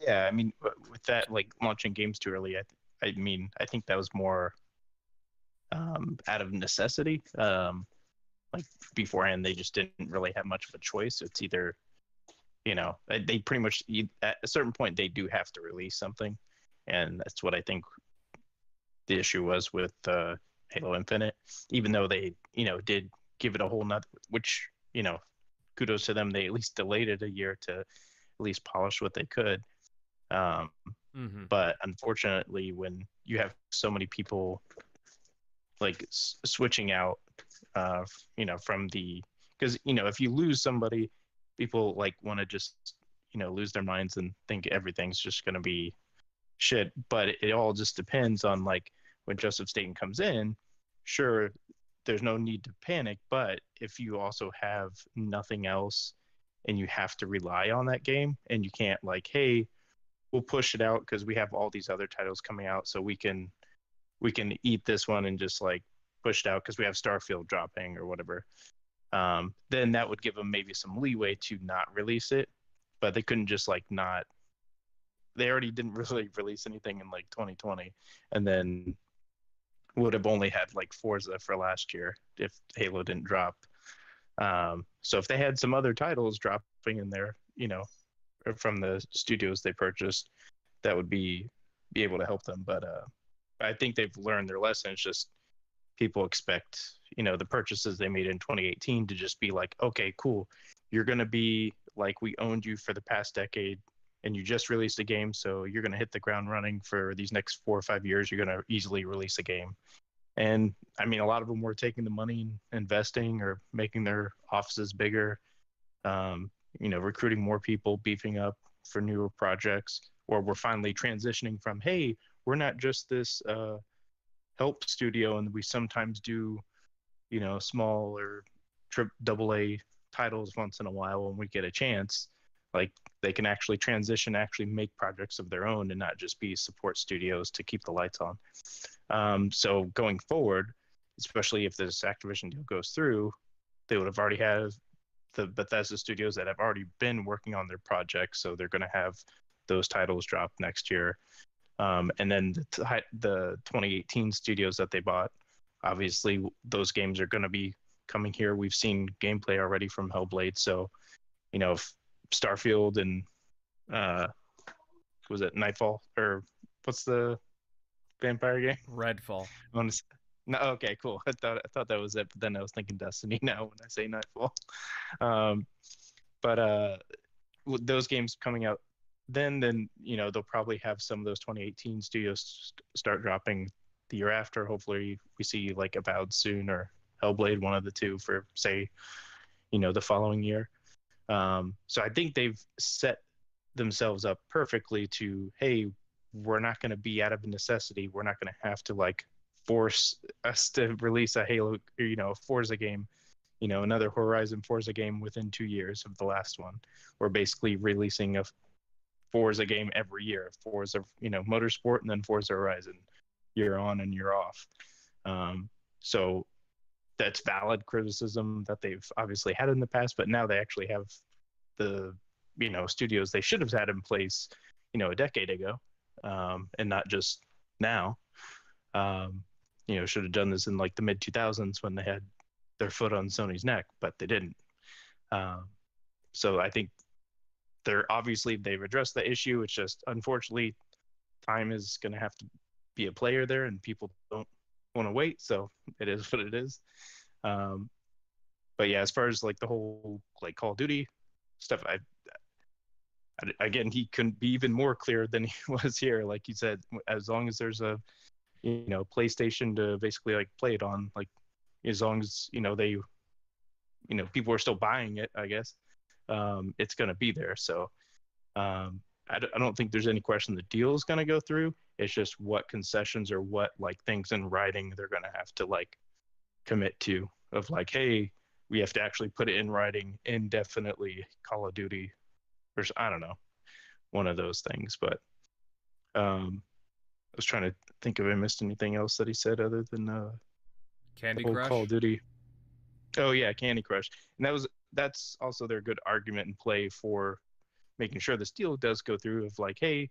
Yeah, I mean, with that, like launching games too early, I, th- I mean, I think that was more um, out of necessity. Um, like beforehand, they just didn't really have much of a choice. It's either you know they pretty much at a certain point they do have to release something and that's what i think the issue was with uh, halo infinite even though they you know did give it a whole nother which you know kudos to them they at least delayed it a year to at least polish what they could um, mm-hmm. but unfortunately when you have so many people like s- switching out uh, you know from the because you know if you lose somebody people like want to just you know lose their minds and think everything's just going to be shit but it, it all just depends on like when joseph staten comes in sure there's no need to panic but if you also have nothing else and you have to rely on that game and you can't like hey we'll push it out because we have all these other titles coming out so we can we can eat this one and just like push it out because we have starfield dropping or whatever um, then that would give them maybe some leeway to not release it. But they couldn't just like not. They already didn't <laughs> really release anything in like 2020, and then would have only had like Forza for last year if Halo didn't drop. Um, so if they had some other titles dropping in there, you know, from the studios they purchased, that would be be able to help them. But uh, I think they've learned their lesson. It's just people expect you know the purchases they made in 2018 to just be like okay cool you're going to be like we owned you for the past decade and you just released a game so you're going to hit the ground running for these next four or five years you're going to easily release a game and i mean a lot of them were taking the money and investing or making their offices bigger um, you know recruiting more people beefing up for newer projects or we're finally transitioning from hey we're not just this uh, help studio and we sometimes do you know small or trip double a titles once in a while when we get a chance like they can actually transition actually make projects of their own and not just be support studios to keep the lights on. Um, so going forward especially if this activision deal goes through they would have already had the bethesda studios that have already been working on their projects so they're going to have those titles drop next year um, and then the, the 2018 studios that they bought, obviously those games are going to be coming here. We've seen gameplay already from Hellblade, so you know Starfield and uh, was it Nightfall or what's the vampire game? Redfall. No, okay, cool. <laughs> I thought I thought that was it, but then I was thinking Destiny <laughs> now when I say Nightfall. Um, but uh, those games coming out then, then you know they'll probably have some of those 2018 studios start dropping the year after. Hopefully, we see like Avowed soon or Hellblade, one of the two, for say, you know, the following year. Um, so I think they've set themselves up perfectly to, hey, we're not going to be out of necessity. We're not going to have to like force us to release a Halo, you know, Forza game, you know, another Horizon Forza game within two years of the last one. We're basically releasing a Forza game every year. Forza, you know, Motorsport and then Forza Horizon, year on and year off. Um, so that's valid criticism that they've obviously had in the past, but now they actually have the you know studios they should have had in place, you know, a decade ago, um, and not just now. Um, you know, should have done this in like the mid 2000s when they had their foot on Sony's neck, but they didn't. Um, so I think they're obviously they've addressed the issue. It's just unfortunately time is going to have to be a player there, and people don't want to wait. So it is what it is. Um, but yeah, as far as like the whole like Call of Duty stuff, I, I again he couldn't be even more clear than he <laughs> was here. Like you said, as long as there's a you know PlayStation to basically like play it on, like as long as you know they, you know, people are still buying it, I guess, um, it's gonna be there. So um, I d- I don't think there's any question the deal is gonna go through. It's just what concessions or what like things in writing they're gonna have to like commit to of like, hey, we have to actually put it in writing indefinitely. Call of Duty, or I don't know, one of those things. But um, I was trying to think if I missed anything else that he said other than uh, Candy Crush. Call of Duty. Oh yeah, Candy Crush, and that was that's also their good argument and play for making sure this deal does go through. Of like, hey,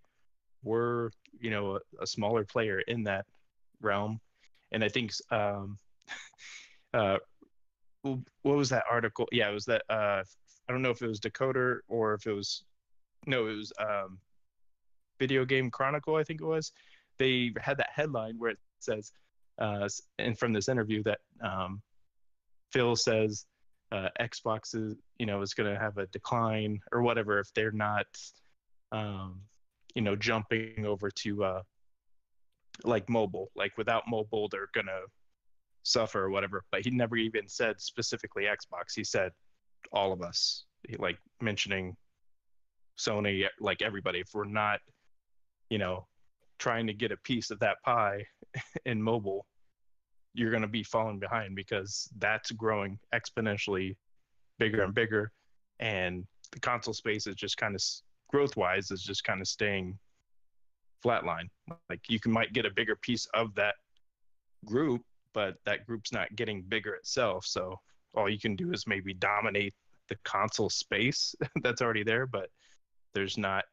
we're you know a, a smaller player in that realm, and I think um, <laughs> uh, what was that article? Yeah, it was that. Uh, I don't know if it was Decoder or if it was. No, it was um, Video Game Chronicle. I think it was. They had that headline where it says, uh, and from this interview that um, Phil says uh, Xbox is, you know, is going to have a decline or whatever if they're not, um, you know, jumping over to uh, like mobile. Like without mobile, they're going to suffer or whatever. But he never even said specifically Xbox. He said all of us, he, like mentioning Sony, like everybody. If we're not, you know, trying to get a piece of that pie <laughs> in mobile, you're going to be falling behind because that's growing exponentially bigger and bigger. And the console space is just kind of growth wise is just kind of staying flatline. Like you can might get a bigger piece of that group, but that group's not getting bigger itself. So all you can do is maybe dominate the console space <laughs> that's already there, but there's not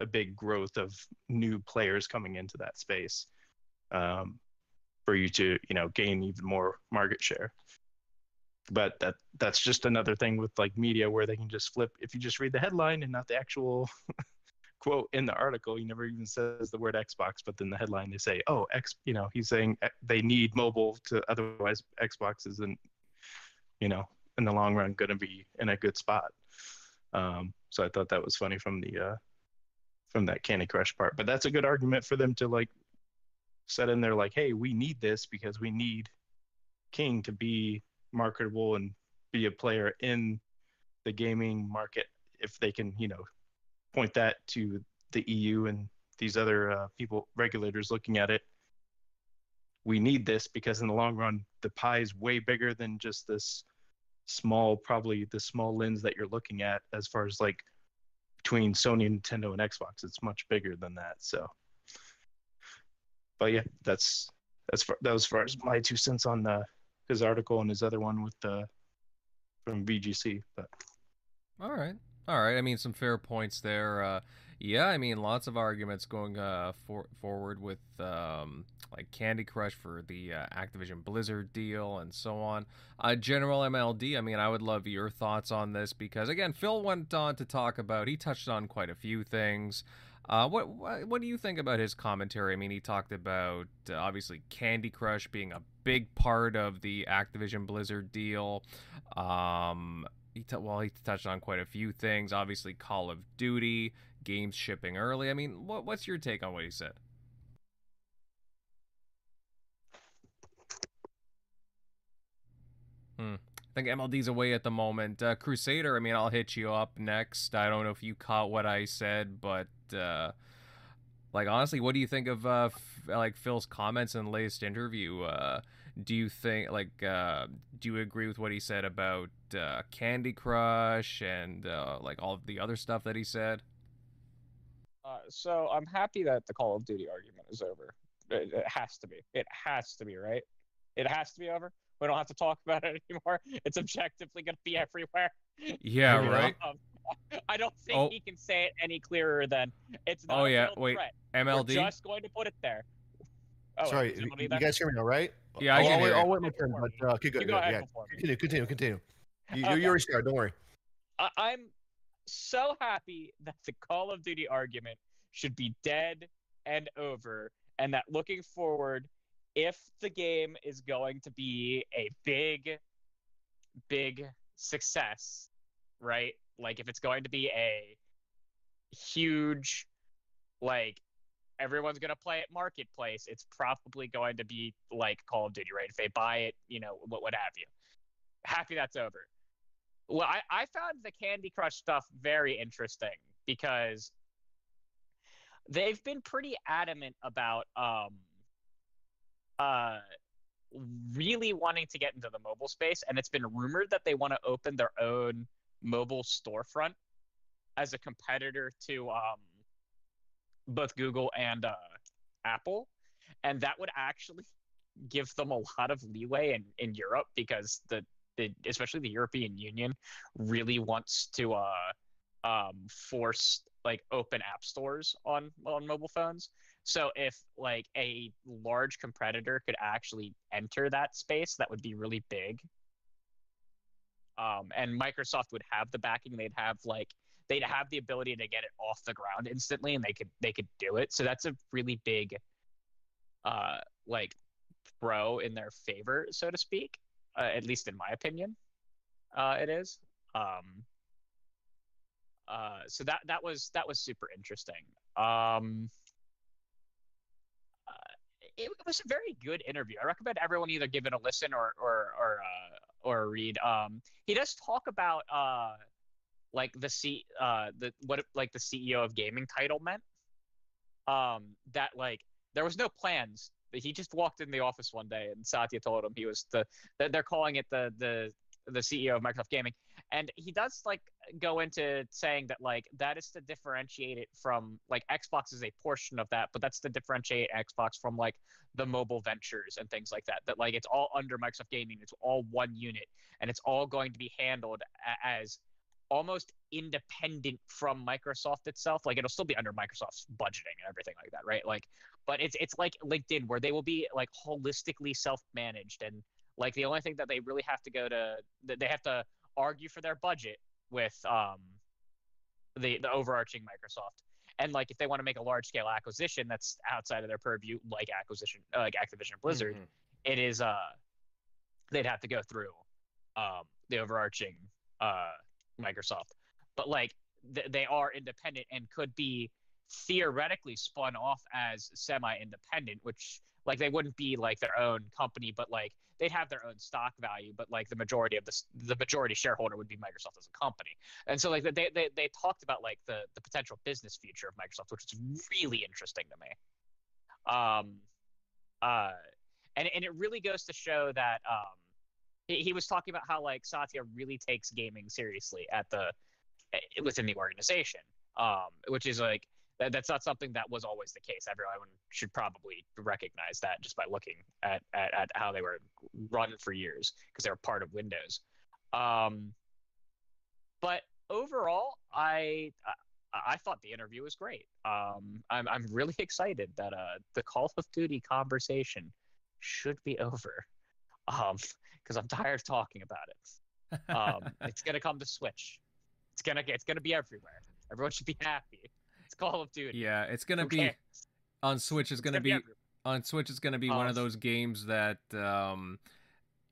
a big growth of new players coming into that space um, for you to you know gain even more market share. But that that's just another thing with like media where they can just flip if you just read the headline and not the actual <laughs> quote in the article. He never even says the word Xbox, but then the headline they say, "Oh, X," you know, he's saying eh, they need mobile to otherwise Xbox isn't, you know, in the long run going to be in a good spot. Um, so I thought that was funny from the uh, from that Candy Crush part. But that's a good argument for them to like set in there, like, "Hey, we need this because we need King to be marketable and be a player in the gaming market if they can, you know, point that to the EU and these other uh, people, regulators looking at it. We need this because in the long run, the pie is way bigger than just this small, probably the small lens that you're looking at as far as like between Sony, Nintendo, and Xbox. It's much bigger than that. So, but yeah, that's that's far, that was far as my two cents on uh, his article and his other one with the from VGC. But all right, all right. I mean, some fair points there. Uh, yeah, I mean, lots of arguments going uh, for, forward with um, like Candy Crush for the uh, Activision Blizzard deal and so on. Uh, General MLD, I mean, I would love your thoughts on this because, again, Phil went on to talk about, he touched on quite a few things. Uh, what, what, what do you think about his commentary? I mean, he talked about uh, obviously Candy Crush being a big part of the Activision Blizzard deal. Um, he t- well, he touched on quite a few things. Obviously, Call of Duty games shipping early. I mean, what, what's your take on what he said? Hmm. I think MLD's away at the moment. Uh, Crusader, I mean, I'll hit you up next. I don't know if you caught what I said, but uh, like honestly, what do you think of uh, f- like Phil's comments in the latest interview? Uh, do you think like uh, do you agree with what he said about uh, Candy Crush and uh, like all the other stuff that he said? Uh, so I'm happy that the Call of Duty argument is over. It, it has to be. It has to be right. It has to be over. We don't have to talk about it anymore. It's objectively going to be everywhere. Yeah, right. Um, <laughs> I don't think oh. he can say it any clearer than it's not. Oh yeah, wait. Threat. MLD. We're just going to put it there. Oh, Sorry, you, guys hear me now, right? Yeah, I can I'll, hear wait, I'll wait my turn, but uh, okay, good. Go yeah, continue, continue, continue. You, okay. you already started. Don't worry. I, I'm so happy that the Call of Duty argument should be dead and over, and that looking forward, if the game is going to be a big, big success, right? Like if it's going to be a huge, like everyone's going to play it marketplace, it's probably going to be like Call of Duty, right? If they buy it, you know, what, what have you. Happy that's over. Well, I, I found the Candy Crush stuff very interesting because they've been pretty adamant about um uh really wanting to get into the mobile space and it's been rumored that they want to open their own mobile storefront as a competitor to um both Google and uh, Apple, and that would actually <laughs> give them a lot of leeway in, in Europe because the, the especially the European Union really wants to uh, um, force like open app stores on on mobile phones. So if like a large competitor could actually enter that space, that would be really big. Um, and Microsoft would have the backing. They'd have like they'd have the ability to get it off the ground instantly and they could they could do it so that's a really big uh like pro in their favor so to speak uh, at least in my opinion uh it is um uh so that that was that was super interesting um uh, it, was a very good interview. I recommend everyone either give it a listen or or or uh, or a read. Um, he does talk about uh, like the C the what like the CEO of gaming title meant. Um that like there was no plans. He just walked in the office one day and Satya told him he was the they're calling it the the the CEO of Microsoft Gaming. And he does like go into saying that like that is to differentiate it from like Xbox is a portion of that, but that's to differentiate Xbox from like the mobile ventures and things like that. That like it's all under Microsoft Gaming, it's all one unit, and it's all going to be handled as almost independent from Microsoft itself. Like it'll still be under Microsoft's budgeting and everything like that, right? Like, but it's it's like LinkedIn where they will be like holistically self-managed and like the only thing that they really have to go to they have to argue for their budget with um the the overarching Microsoft. And like if they want to make a large scale acquisition that's outside of their purview, like acquisition uh, like Activision Blizzard, mm-hmm. it is uh they'd have to go through um the overarching uh Microsoft, but like th- they are independent and could be theoretically spun off as semi-independent, which like they wouldn't be like their own company, but like they'd have their own stock value, but like the majority of the the majority shareholder would be Microsoft as a company. And so like they they they talked about like the the potential business future of Microsoft, which is really interesting to me. Um, uh, and and it really goes to show that um he, he was talking about how like Satya really takes gaming seriously at the within the organization, um, which is like that, that's not something that was always the case. Everyone should probably recognize that just by looking at at, at how they were run for years because they were part of Windows. Um, but overall, I. I thought the interview was great. Um, I'm I'm really <laughs> excited that uh, the Call of Duty conversation should be over. Um, because I'm tired of talking about it. <laughs> Um, it's gonna come to Switch. It's gonna it's gonna be everywhere. Everyone should be happy. It's Call of Duty. Yeah, it's gonna Who be cares? on Switch. It's gonna, gonna be, be on Switch. Is gonna be um, one of those games that um,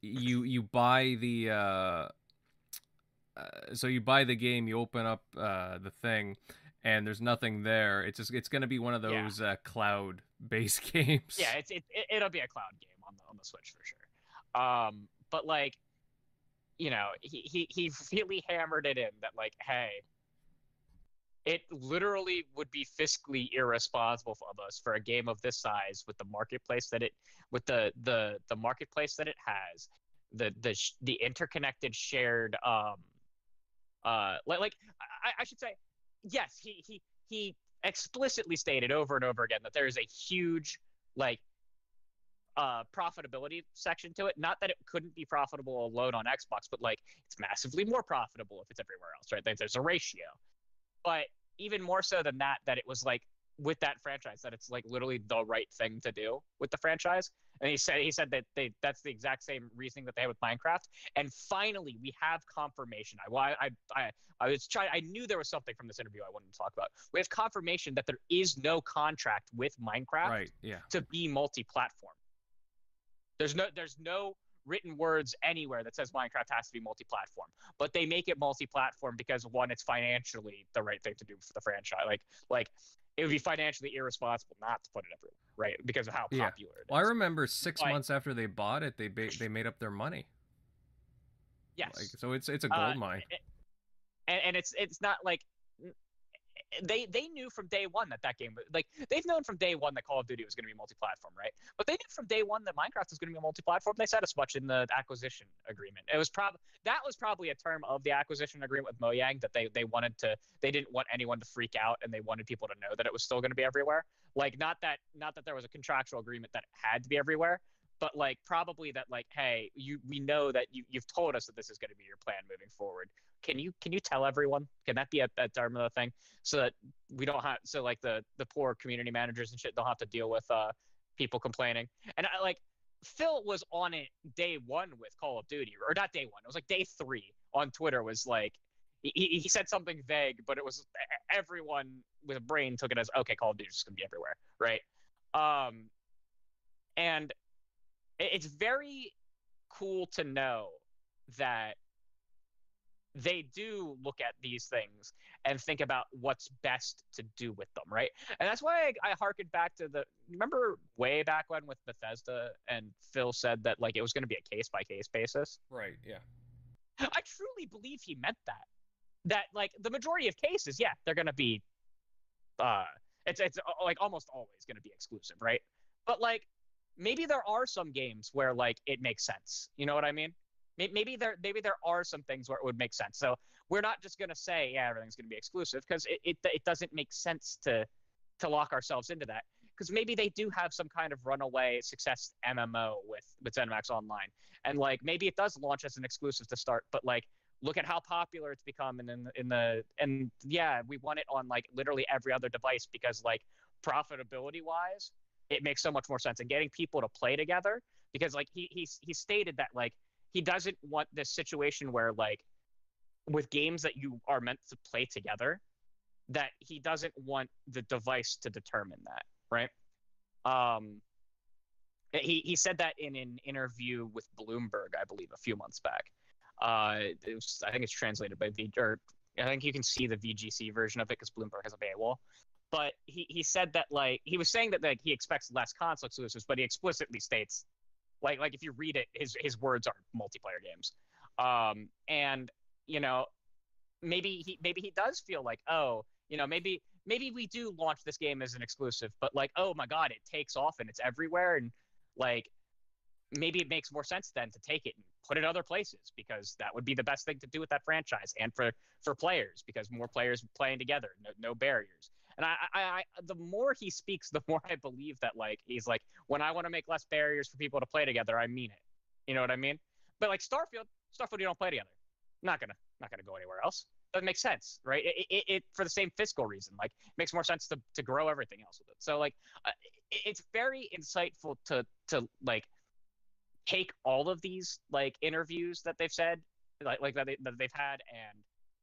you you buy the. Uh, uh, so you buy the game, you open up uh, the thing, and there's nothing there. It's just it's going to be one of those yeah. uh, cloud based <laughs> games. Yeah, it's it, it will be a cloud game on the on the Switch for sure. Um, but like, you know, he he he <laughs> really hammered it in that like, hey, it literally would be fiscally irresponsible of us for a game of this size with the marketplace that it with the the the marketplace that it has the the the interconnected shared um uh like like I, I should say yes, he he he explicitly stated over and over again that there is a huge like uh profitability section to it. Not that it couldn't be profitable alone on Xbox, but like it's massively more profitable if it's everywhere else, right? Like, there's a ratio. But even more so than that, that it was like with that franchise that it's like literally the right thing to do with the franchise. And he said he said that they that's the exact same reasoning that they had with Minecraft. And finally, we have confirmation. I I I I was trying. I knew there was something from this interview I wanted to talk about. We have confirmation that there is no contract with Minecraft right, yeah. to be multi-platform. There's no there's no written words anywhere that says Minecraft has to be multi-platform. But they make it multi-platform because one, it's financially the right thing to do for the franchise. Like like it would be financially irresponsible not to put it everywhere, right? Because of how popular yeah. it is. Well, I remember six but, months after they bought it, they ba- they made up their money. Yes. Like, so it's it's a gold uh, mine. And, and it's it's not like they they knew from day one that that game like they've known from day one that Call of Duty was going to be multi-platform, right? But they knew from day one that Minecraft was going to be multi-platform. They said as much in the acquisition agreement. It was probably that was probably a term of the acquisition agreement with Mojang that they they wanted to they didn't want anyone to freak out and they wanted people to know that it was still going to be everywhere. Like not that not that there was a contractual agreement that it had to be everywhere, but like probably that like hey you we know that you you've told us that this is going to be your plan moving forward can you can you tell everyone can that be a, a the thing so that we don't have so like the the poor community managers and shit don't have to deal with uh people complaining and I like Phil was on it day one with Call of Duty, or not day one. It was like day three on Twitter. Was like he, he said something vague, but it was everyone with a brain took it as okay. Call of Duty is just gonna be everywhere, right? Um, and it's very cool to know that they do look at these things and think about what's best to do with them, right? And that's why I, I harkened back to the remember way back when with Bethesda and Phil said that like it was going to be a case by case basis. Right. Yeah. I truly believe he meant that. That like the majority of cases, yeah, they're going to be, uh, it's it's uh, like almost always going to be exclusive, right? But like maybe there are some games where like it makes sense. You know what I mean? Maybe there maybe there are some things where it would make sense. So we're not just gonna say yeah everything's gonna be exclusive because it, it it doesn't make sense to to lock ourselves into that. Because maybe they do have some kind of runaway success MMO with with ZeniMax Online, and like maybe it does launch as an exclusive to start, but like look at how popular it's become, and in, in the and yeah, we want it on like literally every other device because like profitability wise, it makes so much more sense, and getting people to play together because like he he he stated that like he doesn't want this situation where like with games that you are meant to play together that he doesn't want the device to determine that right? Um he, he said that in an interview with bloomberg i believe a few months back. Uh was, i think it's translated by v or i think you can see the vgc version of it because bloomberg has a paywall. But he, he said that like he was saying that like he expects less console exclusives but he explicitly states like like if you read it, his his words are multiplayer games. Um, and you know, maybe he maybe he does feel like oh, you know, maybe maybe we do launch this game as an exclusive, but like oh my god, it takes off and it's everywhere, and like maybe it makes more sense then to take it and put it other places because that would be the best thing to do with that franchise and for for players because more players playing together, no, no barriers. And I, I, I, the more he speaks, <laughs> the more I believe that like he's like, when I want to make less barriers for people to play together, I mean it. You know what I mean? But like Starfield, Starfield, you don't play together. Not gonna, not gonna go anywhere else. Doesn't sense, right? It, it, it for the same fiscal reason. Like, it makes more sense to to grow everything else with it. So like, uh, it, it's very insightful to to like take all of these like interviews that they've said, like like that, they, that they've had, and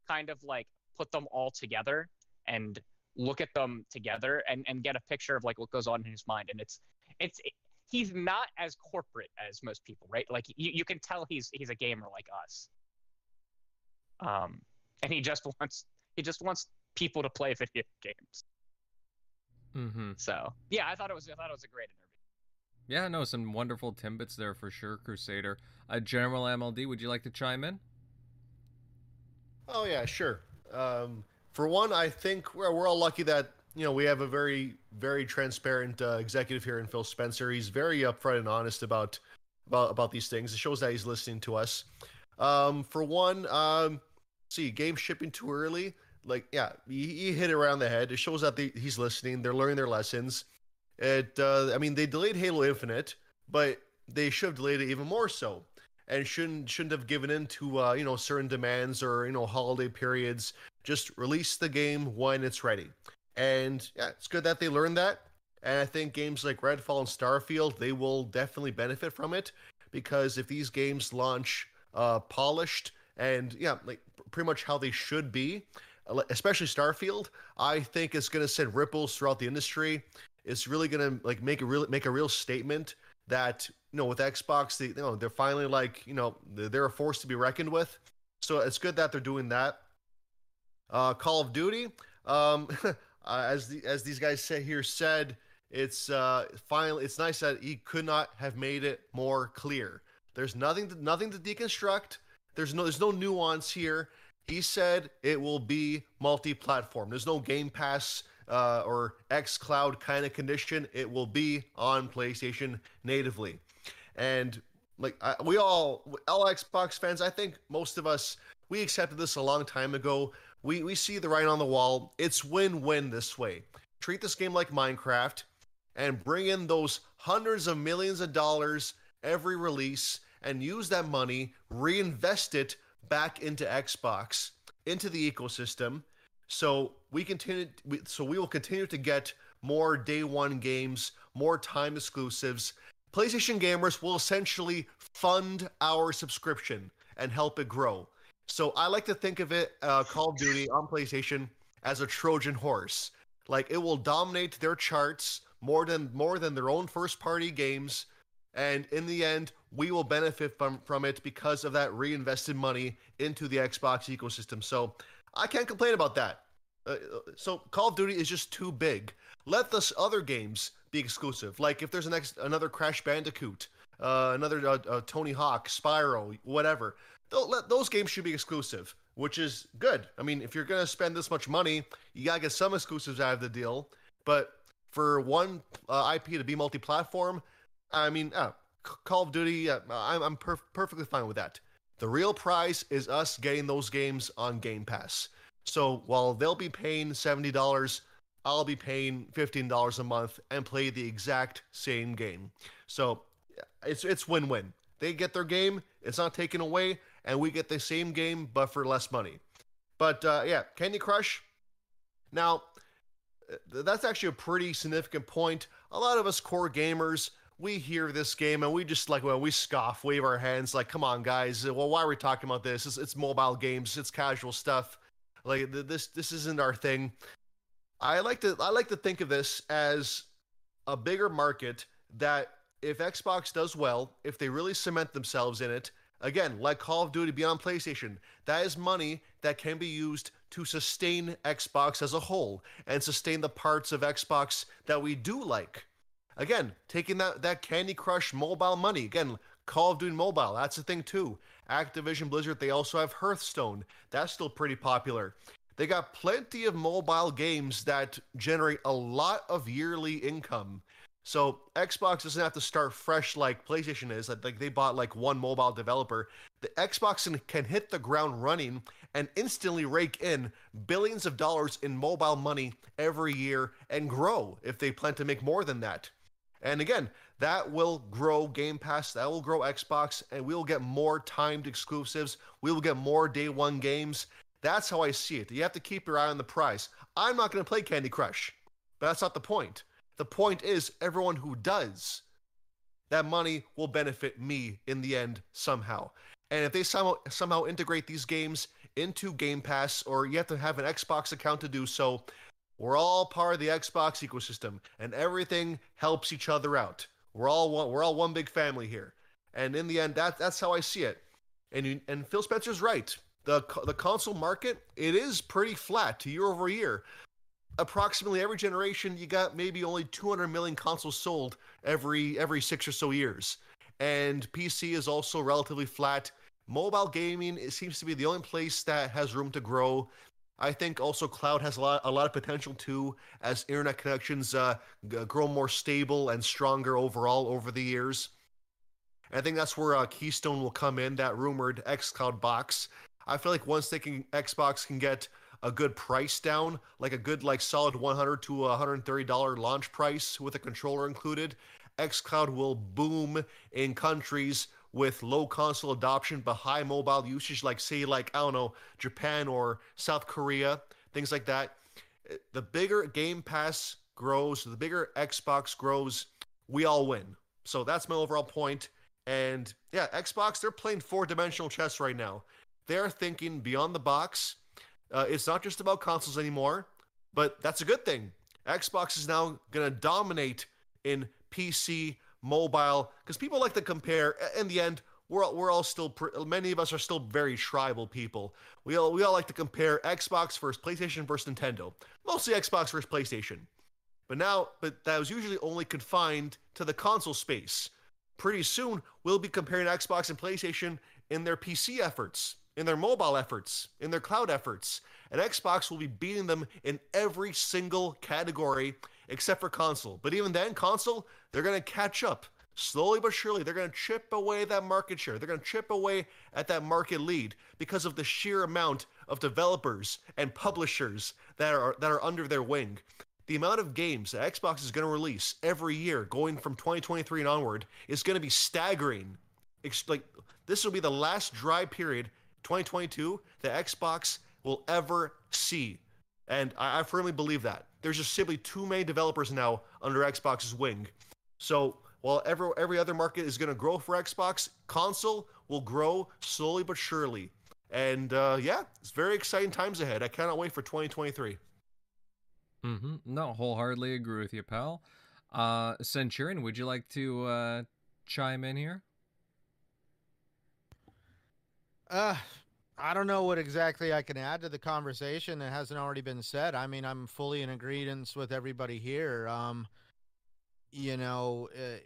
kind of like put them all together and look at them together and and get a picture of like what goes on in his mind. And it's it's it, he's not as corporate as most people, right? Like you, you can tell he's he's a gamer like us. Um, and he just wants he just wants people to play <laughs> video games. Mm-hmm. So yeah, I thought it was I thought it was a great interview. Yeah, no, some wonderful timbits there for sure, Crusader. Uh, General MLD, would you like to chime in? Oh yeah, sure. Um, for one, I think we're, we're all lucky that you know we have a very very transparent uh, executive here in Phil Spencer. He's very upfront and honest about about about these things. It shows that he's listening to us. Um, for one, um, see, game shipping too early. Like, yeah, he, he hit it around the head. It shows that he's listening. They're learning their lessons. It, uh, I mean, they delayed Halo Infinite, but they should have delayed it even more so, and shouldn't shouldn't have given in to uh, you know certain demands or you know holiday periods. Just release the game when it's ready. And yeah, it's good that they learned that. And I think games like Redfall and Starfield, they will definitely benefit from it because if these games launch uh, polished and yeah, like pretty much how they should be, especially Starfield, I think it's going to send ripples throughout the industry. It's really going to like make a real make a real statement that you know with Xbox, they you know they're finally like you know they're a force to be reckoned with. So it's good that they're doing that. Uh, Call of Duty, um, <laughs> uh, as the as these guys say here said, it's uh, finally it's nice that he could not have made it more clear. There's nothing to, nothing to deconstruct. There's no there's no nuance here. He said it will be multi-platform. There's no Game Pass uh, or X Cloud kind of condition. It will be on PlayStation natively, and like I, we all, all Xbox fans, I think most of us we accepted this a long time ago. We we see the writing on the wall. It's win-win this way. Treat this game like Minecraft, and bring in those hundreds of millions of dollars every release, and use that money, reinvest it back into Xbox, into the ecosystem. So we continue. So we will continue to get more day one games, more time exclusives. PlayStation gamers will essentially fund our subscription and help it grow. So I like to think of it, uh, Call of Duty on PlayStation, as a Trojan horse. Like it will dominate their charts more than more than their own first party games and in the end we will benefit from from it because of that reinvested money into the Xbox ecosystem. So I can't complain about that. Uh, so Call of Duty is just too big. Let the other games be exclusive. Like if there's an ex- another Crash Bandicoot, uh, another uh, uh Tony Hawk, Spyro, whatever. Those games should be exclusive, which is good. I mean, if you're gonna spend this much money, you gotta get some exclusives out of the deal. But for one uh, IP to be multi-platform, I mean, uh, Call of Duty, uh, I'm, I'm per- perfectly fine with that. The real prize is us getting those games on Game Pass. So while they'll be paying $70, I'll be paying $15 a month and play the exact same game. So it's it's win-win. They get their game, it's not taken away, and we get the same game but for less money. But uh, yeah, Candy Crush. Now, uh, that's actually a pretty significant point. A lot of us core gamers we hear this game and we just like well we scoff wave our hands like come on guys well why are we talking about this it's, it's mobile games it's casual stuff like this this isn't our thing i like to i like to think of this as a bigger market that if xbox does well if they really cement themselves in it again like call of duty be on playstation that is money that can be used to sustain xbox as a whole and sustain the parts of xbox that we do like Again, taking that, that Candy Crush mobile money. Again, Call of Duty Mobile, that's a thing too. Activision Blizzard, they also have Hearthstone. That's still pretty popular. They got plenty of mobile games that generate a lot of yearly income. So Xbox doesn't have to start fresh like PlayStation is. Like they bought like one mobile developer. The Xbox can hit the ground running and instantly rake in billions of dollars in mobile money every year and grow if they plan to make more than that. And again, that will grow Game Pass, that will grow Xbox, and we will get more timed exclusives. We will get more day one games. That's how I see it. You have to keep your eye on the price. I'm not going to play Candy Crush, but that's not the point. The point is, everyone who does, that money will benefit me in the end somehow. And if they somehow, somehow integrate these games into Game Pass, or you have to have an Xbox account to do so, We're all part of the Xbox ecosystem, and everything helps each other out. We're all one. We're all one big family here. And in the end, that that's how I see it. And you, and Phil Spencer's right. The the console market it is pretty flat year over year. Approximately every generation, you got maybe only 200 million consoles sold every every six or so years. And PC is also relatively flat. Mobile gaming it seems to be the only place that has room to grow. I think also cloud has a lot a lot of potential too as internet connections uh, g- grow more stable and stronger overall over the years. I think that's where uh, Keystone will come in, that rumored xCloud box. I feel like once they can Xbox can get a good price down, like a good like solid 100 to 130 dollar launch price with a controller included, xCloud will boom in countries with low console adoption but high mobile usage, like say like I don't know Japan or South Korea, things like that. The bigger Game Pass grows, the bigger Xbox grows, we all win. So that's my overall point. And yeah, Xbox, they're playing four dimensional chess right now. They're thinking beyond the box. Uh, it's not just about consoles anymore, but that's a good thing. Xbox is now going to dominate in PC, mobile, because people like to compare. In the end, we're all, we're all still many of us are still very tribal people. We all we all like to compare Xbox versus PlayStation versus Nintendo. Mostly Xbox versus PlayStation. But now, but that was usually only confined to the console space. Pretty soon, we'll be comparing Xbox and PlayStation in their PC efforts, in their mobile efforts, in their cloud efforts. And Xbox will be beating them in every single category except for console. But even then, console, they're going to catch up. Slowly but surely, they're going to chip away that market share. They're going to chip away at that market lead because of the sheer amount of developers and publishers that are that are under their wing. The amount of games that Xbox is going to release every year, going from 2023 and onward, is going to be staggering. It's like this will be the last dry period, 2022, that Xbox will ever see, and I, I firmly believe that there's just simply too many developers now under Xbox's wing. So while every every other market is going to grow for Xbox, console will grow slowly but surely. And uh, yeah, it's very exciting times ahead. I cannot wait for 2023. Mm-hmm. No, wholeheartedly agree with you, pal. Uh, Centurion, would you like to uh, chime in here? Uh, I don't know what exactly I can add to the conversation that hasn't already been said. I mean, I'm fully in agreement with everybody here. Um, you know, uh,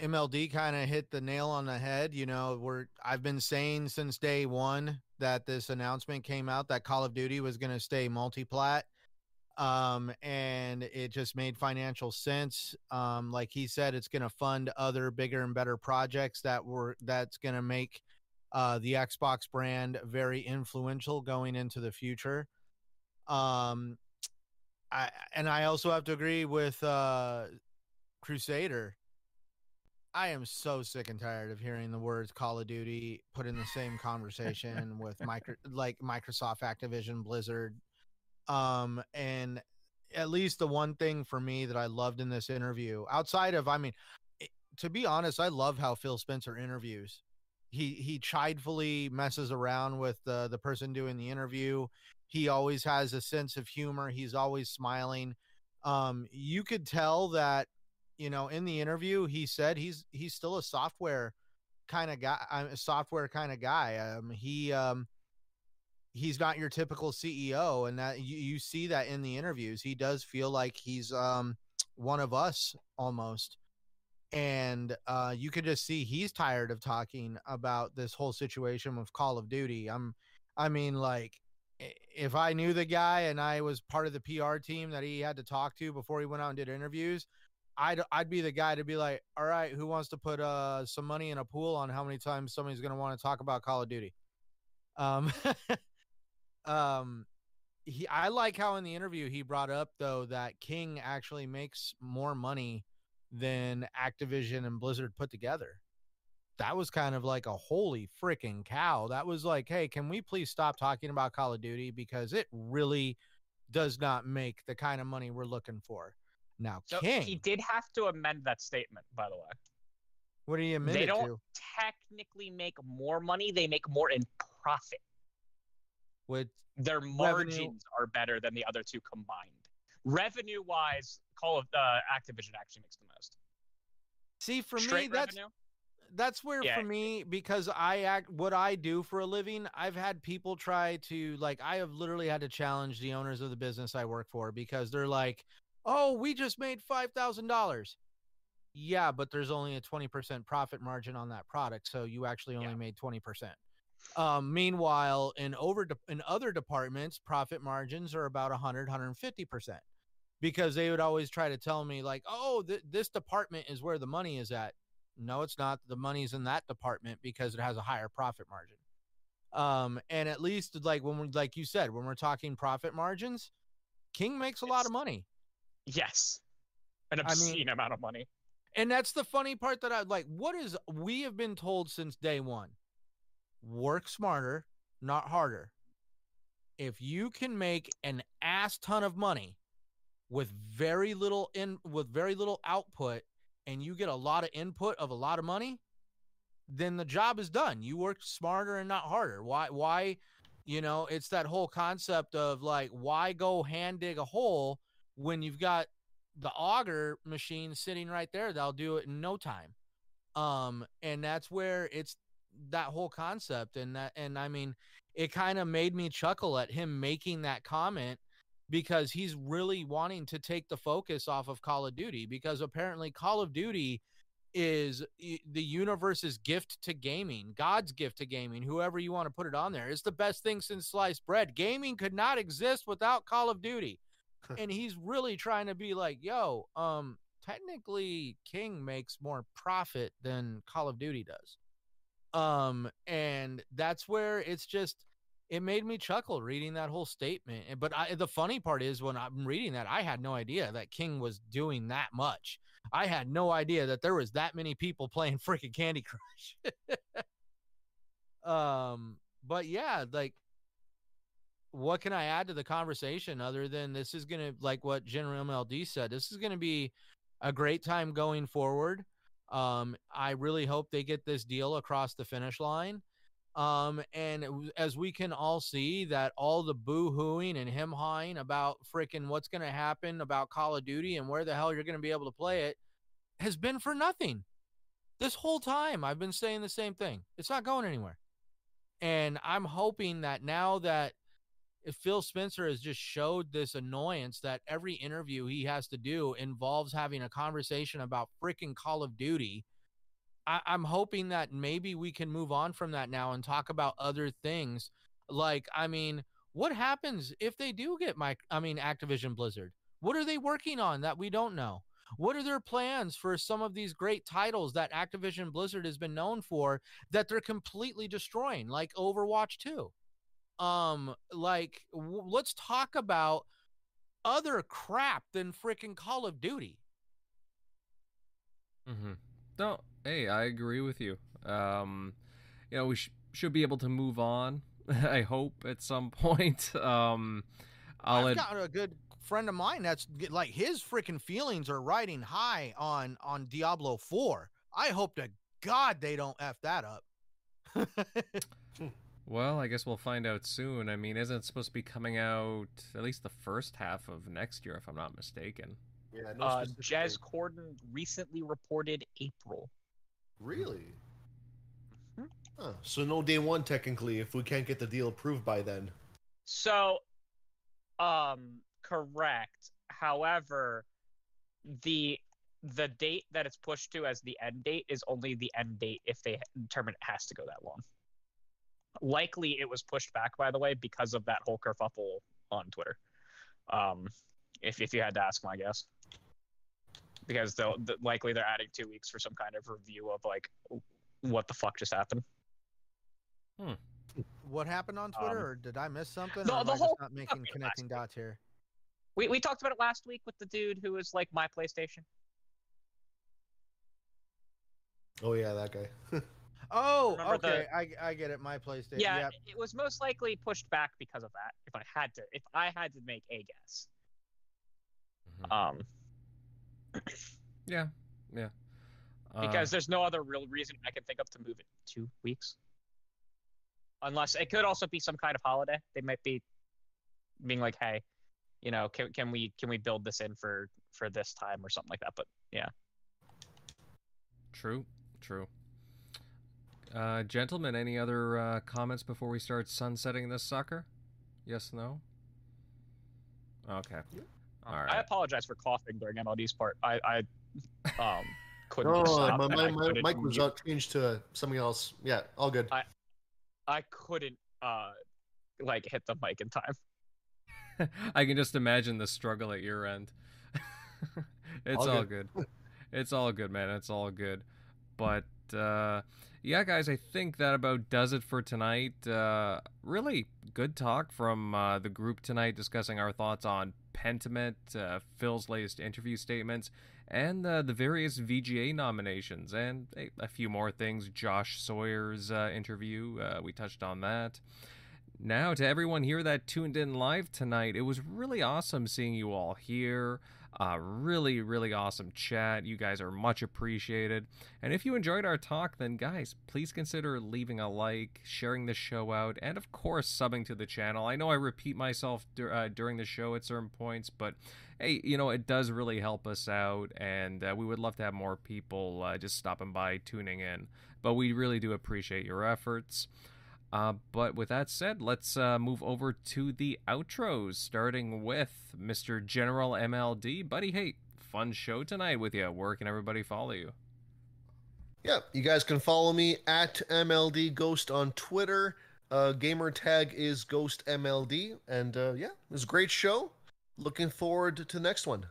MLD kind of hit the nail on the head. You know, we're I've been saying since day one that this announcement came out that Call of Duty was going to stay multiplat. Um, and it just made financial sense. Um, like he said, it's going to fund other bigger and better projects that were that's going to make uh, the Xbox brand very influential going into the future. Um, I and I also have to agree with uh, Crusader. I am so sick and tired of hearing the words Call of Duty put in the same conversation <laughs> with micro like Microsoft, Activision, Blizzard. Um, and at least the one thing for me that I loved in this interview, outside of, I mean, to be honest, I love how Phil Spencer interviews he he chidefully messes around with the the person doing the interview. He always has a sense of humor. He's always smiling. Um, you could tell that, you know, in the interview, he said he's he's still a software kind of guy, I'm a software kind of guy. Um, he um, he's not your typical CEO, and that you, you see that in the interviews. He does feel like he's um one of us almost and uh, you could just see he's tired of talking about this whole situation with Call of Duty. I'm, I mean, like, if I knew the guy and I was part of the PR team that he had to talk to before he went out and did interviews, I'd I'd be the guy to be like, all right, who wants to put uh some money in a pool on how many times somebody's gonna want to talk about Call of Duty? Um, <laughs> um, he I like how in the interview he brought up though that King actually makes more money than Activision and Blizzard put together. That was kind of like a holy freaking cow. That was like, hey, can we please stop talking about Call of Duty because it really does not make the kind of money we're looking for. Now, so King, he did have to amend that statement, by the way. What do you amend They don't to? technically make more money; they make more in profit. with their margins revenue. are better than the other two combined. Revenue wise, Call of uh, Activision actually makes the most. See, for Straight me, that's that's where yeah. for me because I act what I do for a living. I've had people try to like I have literally had to challenge the owners of the business I work for because they're like, "Oh, we just made five thousand dollars." Yeah, but there's only a twenty percent profit margin on that product, so you actually only yeah. made twenty percent. Um, meanwhile, in over de- in other departments, profit margins are about 100, 150 percent because they would always try to tell me like, "Oh, th- this department is where the money is at." No, it's not. The money's in that department because it has a higher profit margin. Um, and at least like when we like you said, when we're talking profit margins, King makes a it's, lot of money. Yes. An obscene I mean, amount of money. And that's the funny part that I like. What is we have been told since day one work smarter, not harder. If you can make an ass ton of money with very little in with very little output and you get a lot of input of a lot of money, then the job is done. You work smarter and not harder. Why why you know, it's that whole concept of like why go hand dig a hole when you've got the auger machine sitting right there that'll do it in no time. Um and that's where it's that whole concept and that and I mean it kind of made me chuckle at him making that comment because he's really wanting to take the focus off of Call of Duty because apparently Call of Duty is the universe's gift to gaming, God's gift to gaming, whoever you want to put it on there. It's the best thing since sliced bread. Gaming could not exist without Call of Duty. <laughs> and he's really trying to be like, yo, um, technically King makes more profit than Call of Duty does. Um, and that's where it's just it made me chuckle reading that whole statement. But I, the funny part is when I'm reading that, I had no idea that King was doing that much. I had no idea that there was that many people playing <laughs> freaking Candy Crush. <laughs> um, but yeah, like, what can I add to the conversation other than this is gonna like what General MLD said? This is gonna be a great time going forward. Um, I really hope they get this deal across the finish line. Um, and as we can all see, that all the boo hooing and him hawing about freaking what's going to happen about Call of Duty and where the hell you're going to be able to play it has been for nothing. This whole time, I've been saying the same thing. It's not going anywhere. And I'm hoping that now that Phil Spencer has just showed this annoyance that every interview he has to do involves having a conversation about freaking Call of Duty I, I'm hoping that maybe we can move on from that now and talk about other things. Like, I mean, what happens if they do get my, I mean, Activision Blizzard? What are they working on that we don't know? What are their plans for some of these great titles that Activision Blizzard has been known for that they're completely destroying, like Overwatch 2? Um, like, w- let's talk about other crap than freaking Call of Duty. Mm-hmm. No, hey, I agree with you. Um, you know, we sh- should be able to move on. <laughs> I hope at some <laughs> point. Um, I'll I've ad- got a good friend of mine that's like his freaking feelings are riding high on on Diablo Four. I hope to God they don't f that up. <laughs> well, I guess we'll find out soon. I mean, isn't it supposed to be coming out at least the first half of next year, if I'm not mistaken? Yeah, no uh, Jez Corden recently reported April. Really? Mm-hmm. Huh. So no day one technically if we can't get the deal approved by then. So, um, correct. However, the the date that it's pushed to as the end date is only the end date if they determine it has to go that long. Likely, it was pushed back, by the way, because of that whole kerfuffle on Twitter. Um, if if you had to ask my guess because they'll likely they're adding two weeks for some kind of review of like what the fuck just happened. Hmm. What happened on Twitter, um, or did I miss something? The, the whole not making connecting dots here. We we talked about it last week with the dude who was like my PlayStation. Oh yeah, that guy. <laughs> oh, Remember okay, the... I I get it. My PlayStation. Yeah, yep. it was most likely pushed back because of that. If I had to, if I had to make a guess. Mm-hmm. Um, yeah, yeah. Because uh, there's no other real reason I can think of to move it two weeks. unless it could also be some kind of holiday. They might be being like, "Hey, you know, can can we can we build this in for for this time or something like that?" But yeah. True. True. Uh, gentlemen, any other uh, comments before we start sunsetting this sucker? Yes, no? Okay. All right. I apologize for coughing during MLD's part. I, I um, <laughs> couldn't. No, stop my, my, my mic was out, changed to something else. Yeah, all good. I, I couldn't uh, like hit the mic in time. <laughs> I can just imagine the struggle at your end. <laughs> it's all, all good. good. It's all good, man. It's all good. But uh, yeah, guys, I think that about does it for tonight. Uh, really good talk from uh, the group tonight discussing our thoughts on Pentiment, uh, Phil's latest interview statements, and uh, the various VGA nominations, and a, a, few more things. Josh Sawyer's uh, interview, we touched on that. Now, to everyone here that tuned in live tonight, it was really awesome seeing you all here. Uh, really, really awesome chat. You guys are much appreciated. And if you enjoyed our talk, then guys, please consider leaving a like, sharing the show out, and of course, subbing to the channel. I know I repeat myself dur- uh, during the show at certain points, but hey, you know, it does really help us out, and uh, we would love to have more people uh, just stopping by, tuning in. But we really do appreciate your efforts. Uh, but with that said, let's uh, move over to the outros, starting with Mr. General MLD. Buddy, hey, fun show tonight with you. Where can everybody follow you? Yeah, you guys can follow me at MLD Ghost on Twitter. Uh, gamer tag is Ghost MLD. And uh, yeah, it was a great show. Looking forward to the next one.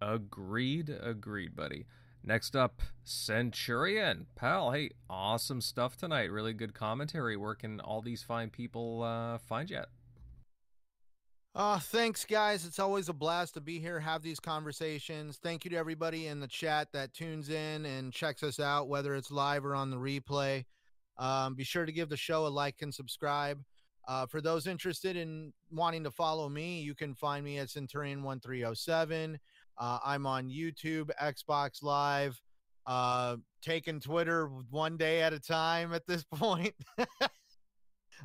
Agreed, agreed, buddy. Next up, Centurion. Pal, hey, awesome stuff tonight. Really good commentary. Where can all these fine people uh, find you at? Uh, thanks, guys. It's always a blast to be here, have these conversations. Thank you to everybody in the chat that tunes in and checks us out, whether it's live or on the replay. Um, be sure to give the show a like and subscribe. Uh, for those interested in wanting to follow me, you can find me at Centurion1307. Uh, I'm on YouTube, Xbox Live, uh, taking Twitter one day at a time at this <laughs> point.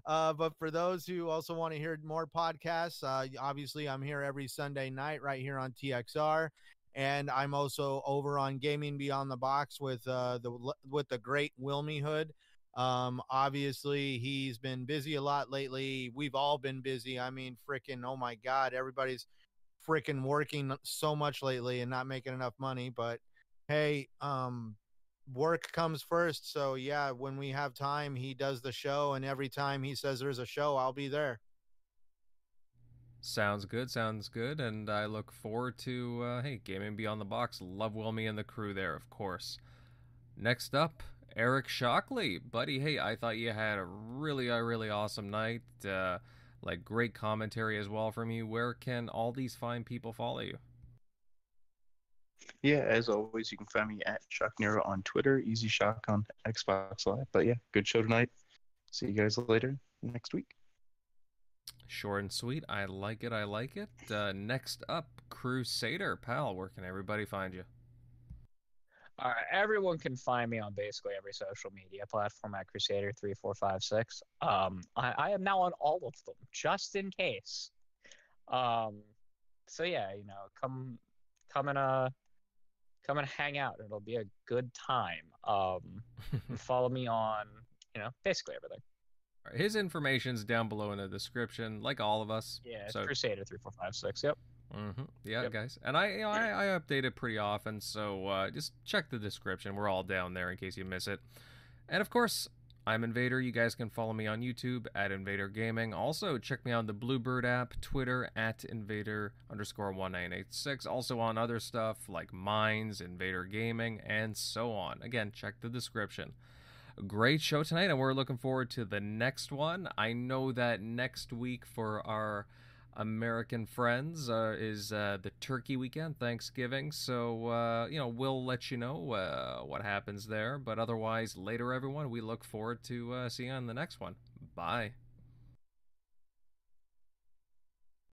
uh, but for those who also want to hear more podcasts, uh, obviously I'm here every Sunday night right here on TXR, and I'm also over on Gaming Beyond the Box with uh, the with the great Wilmy Hood. Um, obviously he's been busy a lot lately. We've all been busy. I mean, freaking, oh my God, everybody's freaking working so much lately and not making enough money. But hey, um, work comes first. So yeah, when we have time, he does the show, and every time he says there's a show, I'll be there. Sounds good. Sounds good. And I look forward to uh, hey, gaming beyond the box. Love Wilmy and the crew there, of course. Next up, Eric Shockley, buddy. Hey, I thought you had a really, a really awesome night. Uh, like great commentary as well from you. Where can all these fine people follow you? Yeah, as always, you can find me at Shock Nero on Twitter, Easy Shock on Xbox Live. But yeah, good show tonight. See you guys later next week. Short and sweet. I like it. I like it. Uh, next up, Crusader. Pal, where can everybody find you? All right, everyone can find me on basically every social media platform at Crusader three four five six. Um, I, I am now on all of them, just in case. Um, so yeah, you know, come come and uh come and hang out. It'll be a good time. Um, <laughs> follow me on you know basically everything. His information's down below in the description, like all of us. Yeah, so... Crusader three four five six. Yep. Mm-hmm. Yeah, yep. guys, and I, you know, I, I update it pretty often, so uh, just check the description. We're all down there in case you miss it. And of course, I'm Invader. You guys can follow me on YouTube at Invader Gaming. Also, check me on the Bluebird app, Twitter at Invader underscore one nine eight six. Also on other stuff like Minds, Invader Gaming, and so on. Again, check the description. Great show tonight, and we're looking forward to the next one. I know that next week for our American friends uh, is uh, the turkey weekend, Thanksgiving. So, uh, you know, we'll let you know uh, what happens there. But otherwise, later, everyone, we look forward to uh, seeing you on the next one. Bye.